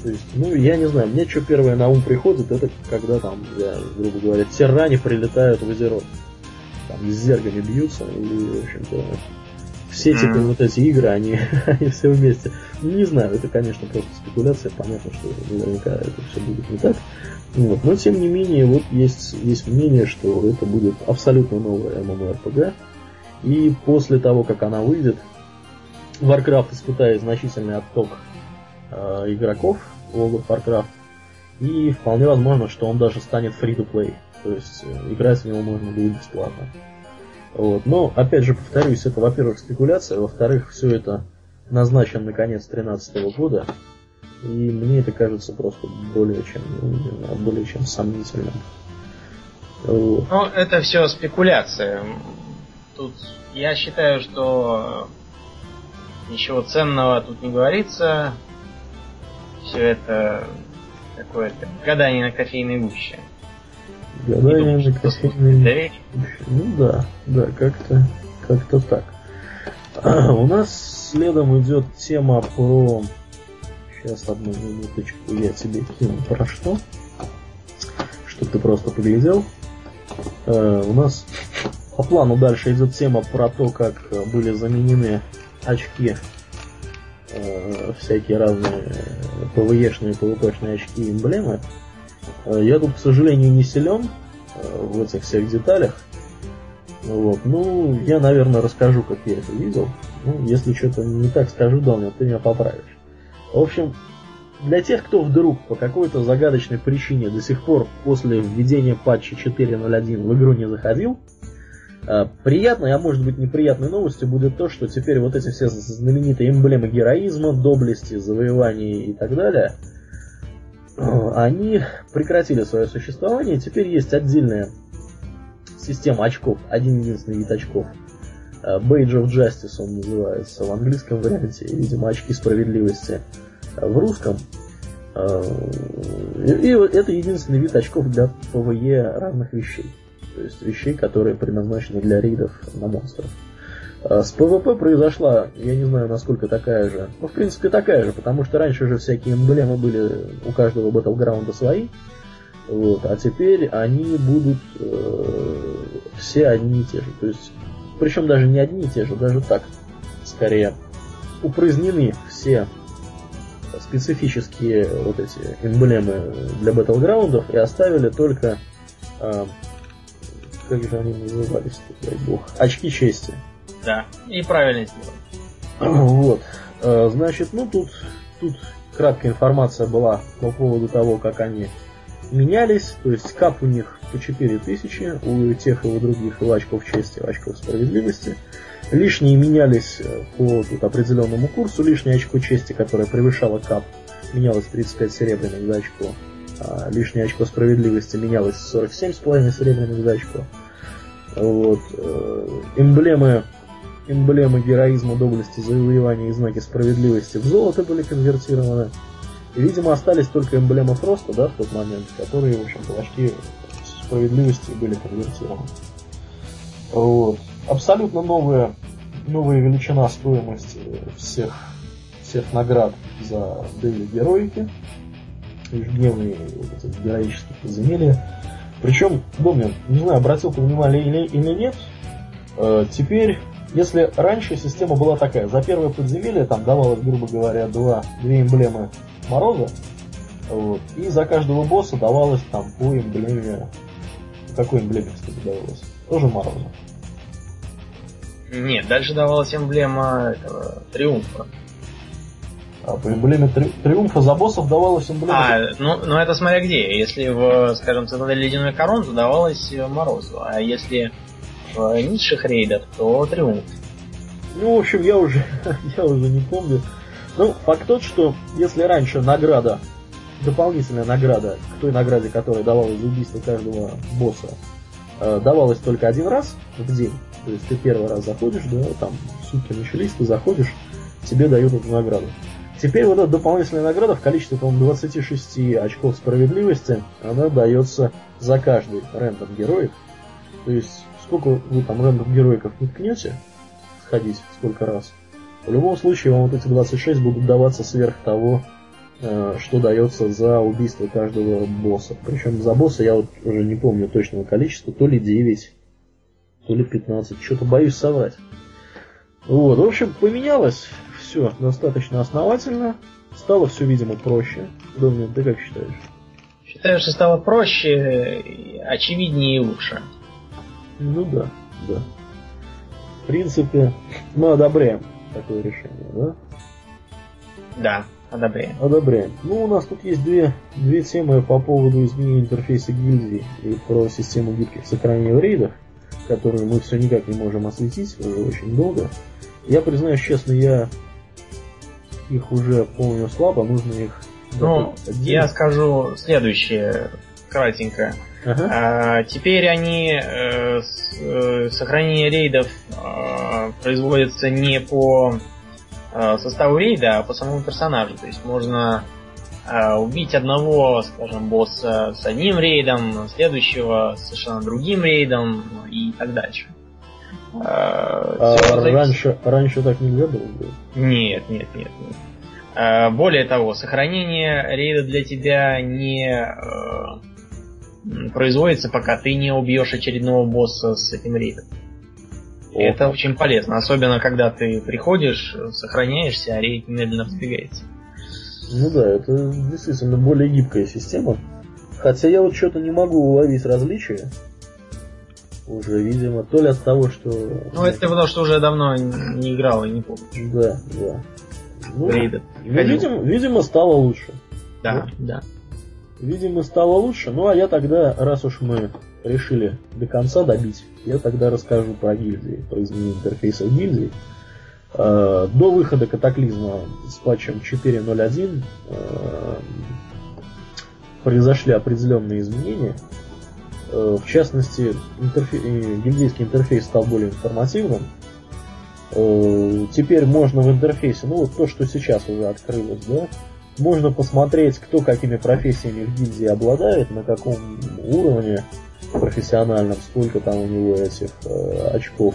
То есть, ну, я не знаю, мне что первое на ум приходит, это когда там, я, грубо говоря, тиране прилетают в озеро. Там с зергами бьются, и, в общем-то, все эти mm-hmm. вот эти игры, они, они все вместе. Ну, не знаю, это, конечно, просто спекуляция, понятно, что наверняка это все будет не так. Вот. Но, тем не менее, вот есть, есть мнение, что это будет абсолютно новая MMORPG. И после того, как она выйдет, Warcraft испытает значительный отток э, игроков World of Warcraft. И вполне возможно, что он даже станет free-to-play. То есть э, играть в него можно будет бесплатно. Вот. Но, опять же, повторюсь, это, во-первых, спекуляция, во-вторых, все это назначен на конец 2013 года. И мне это кажется просто более чем, более чем сомнительным. Ну, это все спекуляция. Тут я считаю, что ничего ценного тут не говорится. Все это какое-то гадание на кофейной гуще. Гадание на кофейной Ну да, да, как-то как-то так. А, у нас следом идет тема про... Сейчас одну минуточку я тебе кину про что. Чтобы ты просто поглядел. А, у нас по плану дальше идет тема про то, как были заменены очки э, всякие разные PvE-шные, PvP-шные очки и эмблемы. Э, я тут, к сожалению, не силен э, в этих всех деталях. Вот. Ну, я, наверное, расскажу, как я это видел. Ну, если что-то не так скажу, Доня, ты меня поправишь. В общем, для тех, кто вдруг по какой-то загадочной причине до сих пор после введения патча 4.0.1 в игру не заходил, э, приятной, а может быть неприятной новостью будет то, что теперь вот эти все знаменитые эмблемы героизма, доблести, завоевания и так далее – они прекратили свое существование. Теперь есть отдельная система очков, один единственный вид очков. Э, Badge of Justice он называется в английском варианте, видимо, очки справедливости э, в русском. И это единственный вид очков для PvE разных вещей. То есть вещей, которые предназначены для рейдов на монстров. А, с PvP произошла, я не знаю, насколько такая же. Ну, в принципе, такая же, потому что раньше же всякие эмблемы были у каждого Battleground свои. Вот, а теперь они будут э, все одни и те же. То есть, причем даже не одни и те же, даже так, скорее, упразднены все специфические вот эти эмблемы для батлграундов и оставили только, э, как же они назывались, дай бог, очки чести. Да, и правильно сделал. Вот. Э, значит, ну тут, тут краткая информация была по поводу того, как они менялись. То есть кап у них по 4000, у тех и у других и в очков чести, и в очков справедливости. Лишние менялись э, по тут определенному курсу. Лишнее очко чести, которое превышало кап, менялось 35 серебряных за очко. А лишнее очко справедливости менялось 47,5 серебряных за очко. Вот. Э, эмблемы эмблемы героизма, доблести, завоевания и знаки справедливости в золото были конвертированы. И, видимо, остались только эмблемы Фроста, да, в тот момент, которые, в общем-то, в очки справедливости были конвертированы. Вот. Абсолютно новая, новая величина стоимости всех, всех наград за Дэви Героики. Ежедневные героические подземелья. Причем, Домнин, не знаю, обратил ты внимание или, или нет, э, теперь если раньше система была такая, за первое подземелье там давалось, грубо говоря, два, две эмблемы Мороза, вот, и за каждого босса давалось там по эмблеме... Какой эмблеме, кстати, давалось? Тоже Мороза. Нет, дальше давалась эмблема этого, Триумфа. А по эмблеме три, Триумфа за боссов давалась эмблема... А, ну, ну это смотря где. Если в, скажем, Цитадель Ледяной Корон, то давалась Морозу. А если в низших рейдах, то Триумф. Ну, в общем, я уже, я уже не помню. Ну, факт тот, что если раньше награда, дополнительная награда к той награде, которая давалась за убийство каждого босса, э, давалась только один раз в день. То есть ты первый раз заходишь, да, там сутки начались, ты заходишь, тебе дают эту награду. Теперь вот эта дополнительная награда в количестве, по-моему, 26 очков справедливости, она дается за каждый рандом героев. То есть сколько вы там рандом героиков не ткнете, сходить сколько раз. В любом случае вам вот эти 26 будут даваться сверх того, э, что дается за убийство каждого босса. Причем за босса я вот уже не помню точного количества, то ли 9, то ли 15, что-то боюсь соврать. Вот, в общем, поменялось все достаточно основательно, стало все, видимо, проще. Домнин, ты как считаешь? Считаю, что стало проще, очевиднее и лучше. Ну да, да. В принципе, мы одобряем такое решение, да? Да, одобряем. Одобряем. Ну, у нас тут есть две, две темы по поводу изменения интерфейса гильдии и про систему гибких сохранений в рейдах, которые мы все никак не можем осветить уже очень долго. Я признаюсь честно, я их уже помню слабо, нужно их... Ну, я скажу следующее, кратенько. Ага. А, теперь они э, с, э, сохранение рейдов э, производится не по э, составу рейда, а по самому персонажу. То есть можно э, убить одного, скажем, босса с одним рейдом, следующего с совершенно другим рейдом и так дальше. Э, а раньше, раньше так нельзя было? Нет, нет, нет, нет. Э, более того, сохранение рейда для тебя не э, производится, пока ты не убьешь очередного босса с этим рейдом. О. Это очень полезно, особенно когда ты приходишь, сохраняешься, а рейд немедленно вздвигается. Ну да, это действительно более гибкая система. Хотя я вот что-то не могу уловить различия. Уже, видимо, то ли от того, что... Ну, это потому, что уже давно не играл и не помню. Да, да. Ну, Рейда. Видимо, видимо, стало лучше. Да, да. да. Видимо, стало лучше. Ну, а я тогда, раз уж мы решили до конца добить, я тогда расскажу про гильдии, про изменение интерфейса гильдии. Э, до выхода катаклизма с патчем 4.0.1 э, произошли определенные изменения. Э, в частности, интерфей... гильдейский интерфейс стал более информативным. Теперь можно в интерфейсе, ну вот то, что сейчас уже открылось, да, можно посмотреть, кто какими профессиями в гильдии обладает, на каком уровне профессиональном, сколько там у него этих э, очков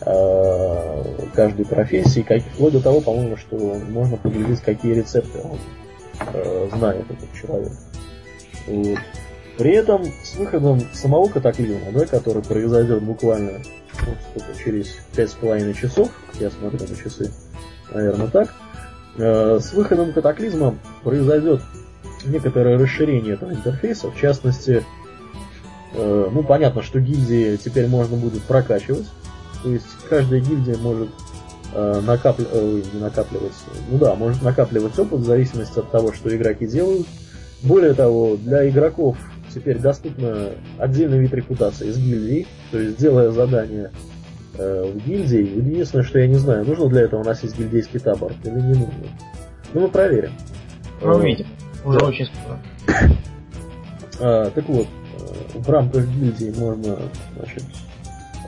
э, каждой профессии, как, вплоть до того, по-моему, что можно поглядеть, какие рецепты он э, знает этот человек. Вот. При этом с выходом самого катаклизма, да, который произойдет буквально ну, сколько, через 5,5 часов, я смотрю на часы, наверное, так, Э, с выходом катаклизма произойдет некоторое расширение этого интерфейса. В частности, э, ну понятно, что гильдии теперь можно будет прокачивать. То есть каждая гильдия может э, накапливать, не накапливать, ну да, может накапливать опыт в зависимости от того, что игроки делают. Более того, для игроков теперь доступна отдельный вид репутации из гильдии, то есть делая задание э, в гильдии. Единственное, что я не знаю, нужно для этого носить гильдейский табор или не нужно. Ну, мы проверим. Мы увидим. Уже да. очень скоро. А, так вот, э, в рамках гильдии можно, значит,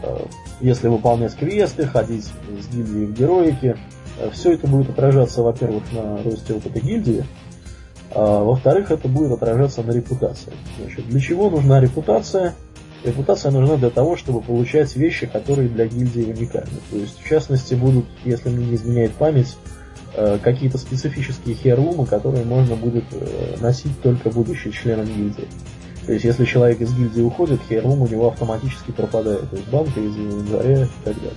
э, если выполнять квесты, ходить с гильдии в героике, э, все это будет отражаться, во-первых, на росте опыта гильдии, а во-вторых, это будет отражаться на репутации. Значит, для чего нужна репутация? Репутация нужна для того, чтобы получать вещи, которые для гильдии уникальны. То есть, в частности, будут, если мне не изменяет память, э, какие-то специфические херлумы, которые можно будет э, носить только будучи членом гильдии. То есть, если человек из гильдии уходит, херлум у него автоматически пропадает. То есть, банка из инвентаря и так далее.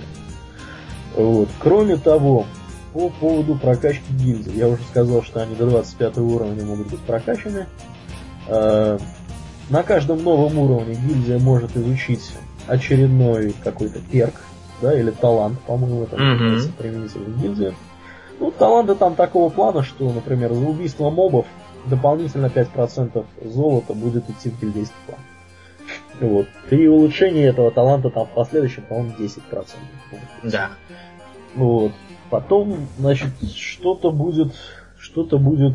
Вот. Кроме того, по поводу прокачки гильдии. Я уже сказал, что они до 25 уровня могут быть прокачаны. Э, на каждом новом уровне гильдия может изучить очередной какой-то перк, да, или талант, по-моему, это mm-hmm. применительно в гильдии. Ну, таланты там такого плана, что, например, за убийство мобов дополнительно 5% золота будет идти в гильдейский план. Вот. При улучшении этого таланта там в последующем, по-моему, 10%. Да. Вот. Потом, значит, что-то будет, что-то будет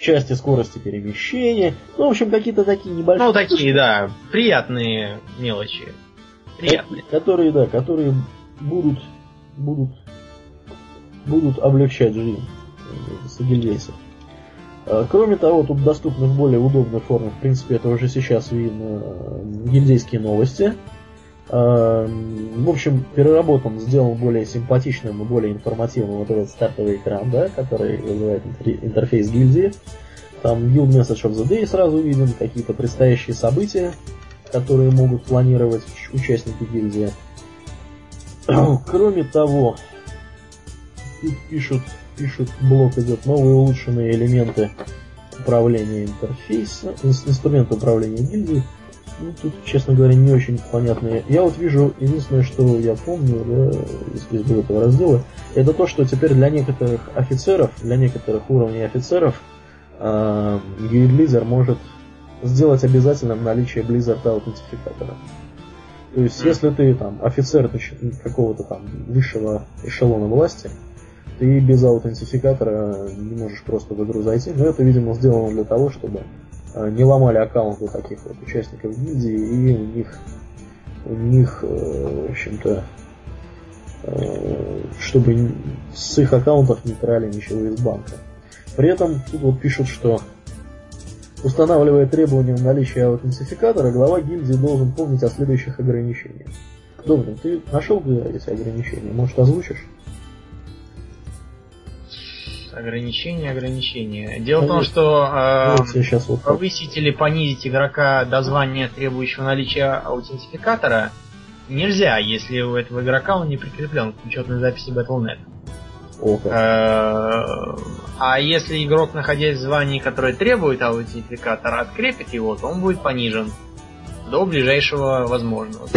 части скорости перемещения. Ну, в общем, какие-то такие небольшие... Ну, такие, да, приятные мелочи. Приятные. Которые, да, которые будут, будут, будут облегчать жизнь сагильвейсов. А, кроме того, тут доступны в более удобной форме, в принципе, это уже сейчас видно, гильдейские новости. В общем, переработан, сделан более симпатичным и более информативным вот этот стартовый экран, да, который вызывает интерфейс гильдии. Там Guild Message of the Day сразу виден, какие-то предстоящие события, которые могут планировать участники гильдии. Кроме того, тут пишут, пишут, блок идет новые улучшенные элементы управления интерфейса, инструменты управления гильдией. Ну, тут, честно говоря, не очень понятные. Я вот вижу, единственное, что я помню, да, из, из этого раздела, это то, что теперь для некоторых офицеров, для некоторых уровней офицеров, э, может сделать обязательным наличие Blizzard аутентификатора. То есть, если ты там офицер какого-то там высшего эшелона власти, ты без аутентификатора не можешь просто в игру зайти. Но это, видимо, сделано для того, чтобы не ломали аккаунты таких вот участников гильдии, и у них, у них, э, в общем-то, э, чтобы с их аккаунтов не крали ничего из банка. При этом тут вот пишут, что Устанавливая требования на наличие аутентификатора, глава гильдии должен помнить о следующих ограничениях. Добрый, ты нашел эти ограничения? Может, озвучишь? Ограничения, ограничения. Дело Конечно. в том, что э, сейчас вот повысить или понизить игрока до звания, требующего наличия аутентификатора, нельзя, если у этого игрока он не прикреплен к учетной записи Battle.net. Э, а если игрок, находясь в звании, которое требует аутентификатора, открепит его, то он будет понижен до ближайшего возможного.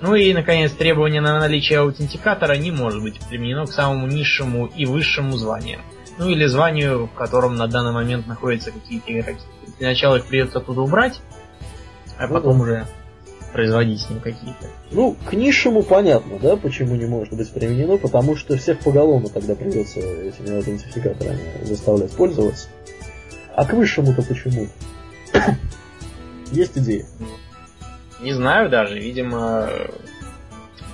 Ну и, наконец, требование на наличие аутентикатора не может быть применено к самому низшему и высшему званию. Ну или званию, в котором на данный момент находятся какие-то игроки. Для начала их придется оттуда убрать, а ну потом уже производить с ним какие-то. Ну, к низшему понятно, да, почему не может быть применено, потому что всех поголовно тогда придется этими аутентификаторами заставлять пользоваться. А к высшему-то почему? Есть идеи? Не знаю даже, видимо...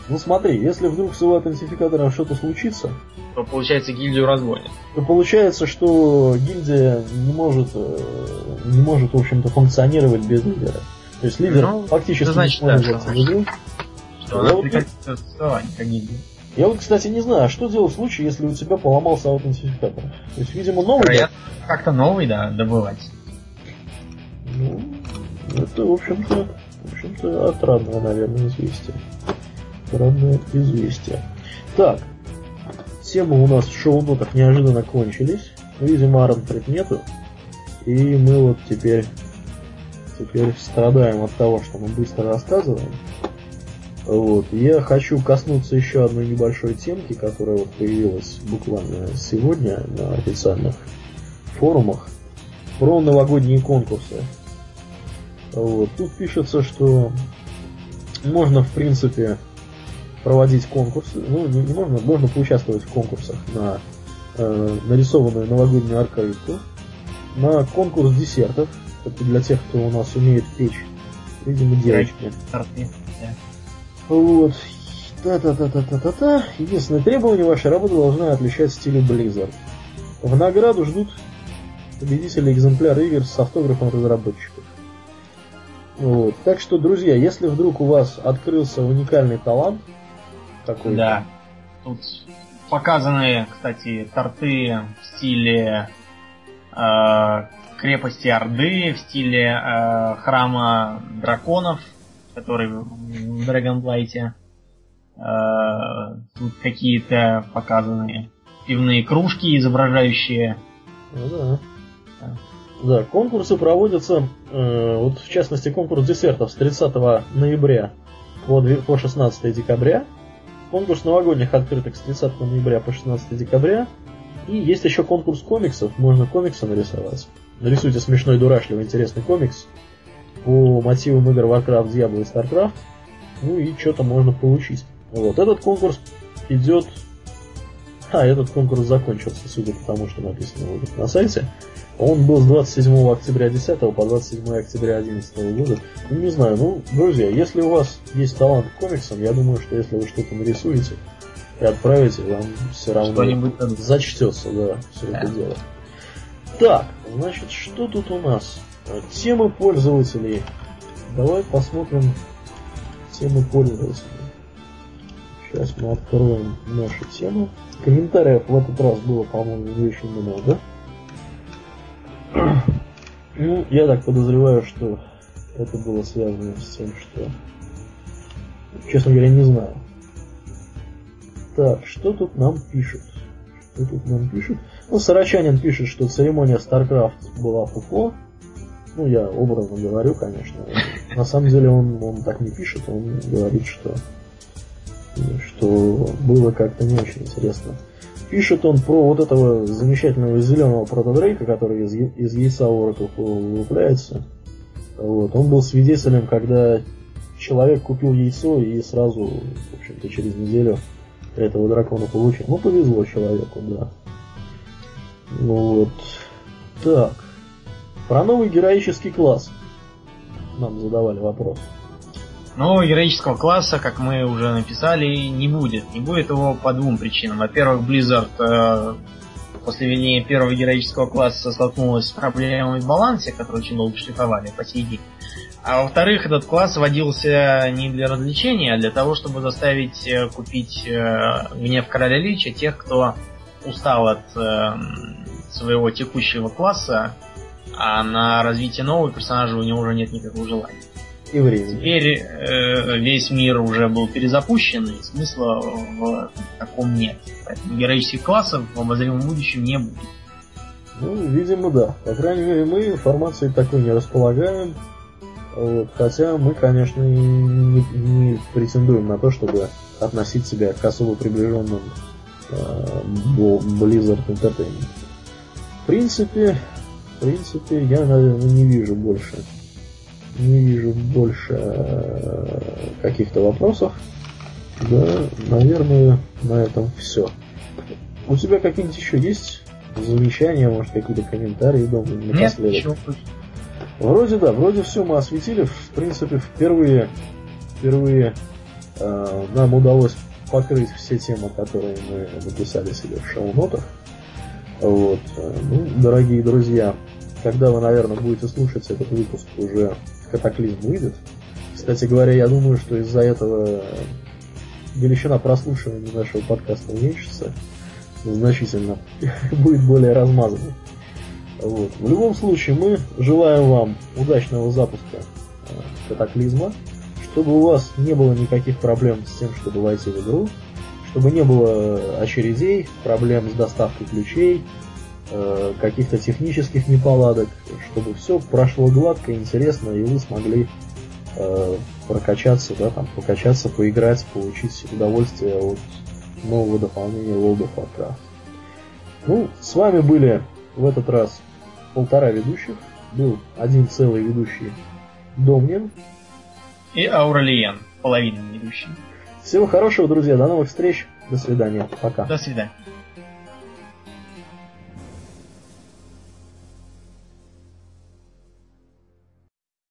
Ну смотри, если вдруг с его аутентификатором что-то случится... То получается гильдию разгонят. То получается, что гильдия не может, э, не может в общем-то, функционировать без лидера. То есть лидер ну, фактически это значит, не да, что, что она существование как гильдия. Я вот, кстати, не знаю, а что делать в случае, если у тебя поломался аутентификатор? То есть, видимо, новый... Вероятно, да? как-то новый, да, добывать. Ну, это, в общем-то, общем-то, отрадное, наверное, известие. Отрадное известие. Так, темы у нас в шоу-нотах неожиданно кончились. Видимо, Арнфред нету. И мы вот теперь теперь страдаем от того, что мы быстро рассказываем. Вот. Я хочу коснуться еще одной небольшой темки, которая вот появилась буквально сегодня на официальных форумах про новогодние конкурсы. Вот. Тут пишется, что можно, в принципе, проводить конкурсы. Ну, не, не можно, можно поучаствовать в конкурсах на э, нарисованную новогоднюю открытку, на конкурс десертов, это для тех, кто у нас умеет печь. Видимо, девочки. Вот. Та-та-та-та-та-та-та. Единственное требование, ваша работа должна отличать стиле Blizzard. В награду ждут победители экземпляры игр с автографом разработчиков. Вот. Так что, друзья, если вдруг у вас открылся уникальный талант какой-то. Да. Тут показаны, кстати, торты в стиле э, крепости Орды в стиле э, храма драконов, который в Dragonblight. Э, тут какие-то показанные пивные кружки, изображающие. Ну да. Да, конкурсы проводятся, э, вот в частности конкурс десертов с 30 ноября по, по 16 декабря. Конкурс новогодних открыток с 30 ноября по 16 декабря. И есть еще конкурс комиксов, можно комиксы нарисовать нарисуйте смешной, дурашливый, интересный комикс по мотивам игр Warcraft, Diablo и StarCraft, ну и что-то можно получить. Вот, этот конкурс идет... А, этот конкурс закончился, судя по тому, что написано на сайте. Он был с 27 октября 10 по 27 октября 11 года. Ну, не знаю, ну, друзья, если у вас есть талант к комиксам, я думаю, что если вы что-то нарисуете и отправите, вам все равно зачтется, да, все да. это дело. Так, значит, что тут у нас? Темы пользователей. Давай посмотрим Темы пользователя. Сейчас мы откроем нашу тему. Комментариев в этот раз было, по-моему, не очень много. Ну, я так подозреваю, что это было связано с тем, что... Честно говоря, не знаю. Так, что тут нам пишут? Что тут нам пишут? Ну, Сарачанин пишет, что церемония StarCraft была фуфло. Ну, я образно говорю, конечно. На самом деле он, он так не пишет, он говорит, что, что было как-то не очень интересно. Пишет он про вот этого замечательного зеленого протодрейка, который из, из яйца ораков вылупляется. Вот. Он был свидетелем, когда человек купил яйцо и сразу, в общем-то, через неделю этого дракона получил. Ну, повезло человеку, да. Ну вот. Так. Про новый героический класс. Нам задавали вопрос. Нового героического класса, как мы уже написали, не будет. Не будет его по двум причинам. Во-первых, Blizzard э, после введения первого героического класса столкнулась с проблемами в балансе, которые очень долго шлифовали по сей день. А во-вторых, этот класс вводился не для развлечения, а для того, чтобы заставить э, купить э, гнев короля Лича тех, кто устал от э, своего текущего класса, а на развитие нового персонажа у него уже нет никакого желания. И времени. Теперь э, весь мир уже был перезапущен, и смысла в таком нет. Поэтому героических классов в обозримом будущем не будет. Ну, видимо, да. По крайней мере, мы информацией такой не располагаем. Вот. Хотя мы, конечно, не, не претендуем на то, чтобы относить себя к особо приближенным э, Blizzard Entertainment. В принципе, в принципе, я, наверное, не вижу больше не вижу больше э, каких-то вопросов. Да, наверное, на этом все. У тебя какие-нибудь еще есть замечания, может, какие-то комментарии дома напоследок? Нет, Вроде да, вроде все мы осветили. В принципе, впервые, впервые э, нам удалось покрыть все темы, которые мы написали себе в шоу-нотах. Вот. Э, ну, дорогие друзья, когда вы, наверное, будете слушать этот выпуск, уже катаклизм выйдет. Кстати говоря, я думаю, что из-за этого величина прослушивания нашего подкаста уменьшится значительно, будет более размазанной. Вот. В любом случае, мы желаем вам удачного запуска э, катаклизма, чтобы у вас не было никаких проблем с тем, чтобы войти в игру, чтобы не было очередей, проблем с доставкой ключей, э, каких-то технических неполадок, чтобы все прошло гладко, интересно, и вы смогли э, прокачаться, да, там, покачаться, поиграть, получить удовольствие от нового дополнения World of Warcraft. Ну, с вами были в этот раз полтора ведущих. Был один целый ведущий Домнин. И Ауралиен, половина ведущий. Всего хорошего, друзья. До новых встреч. До свидания. Пока. До свидания.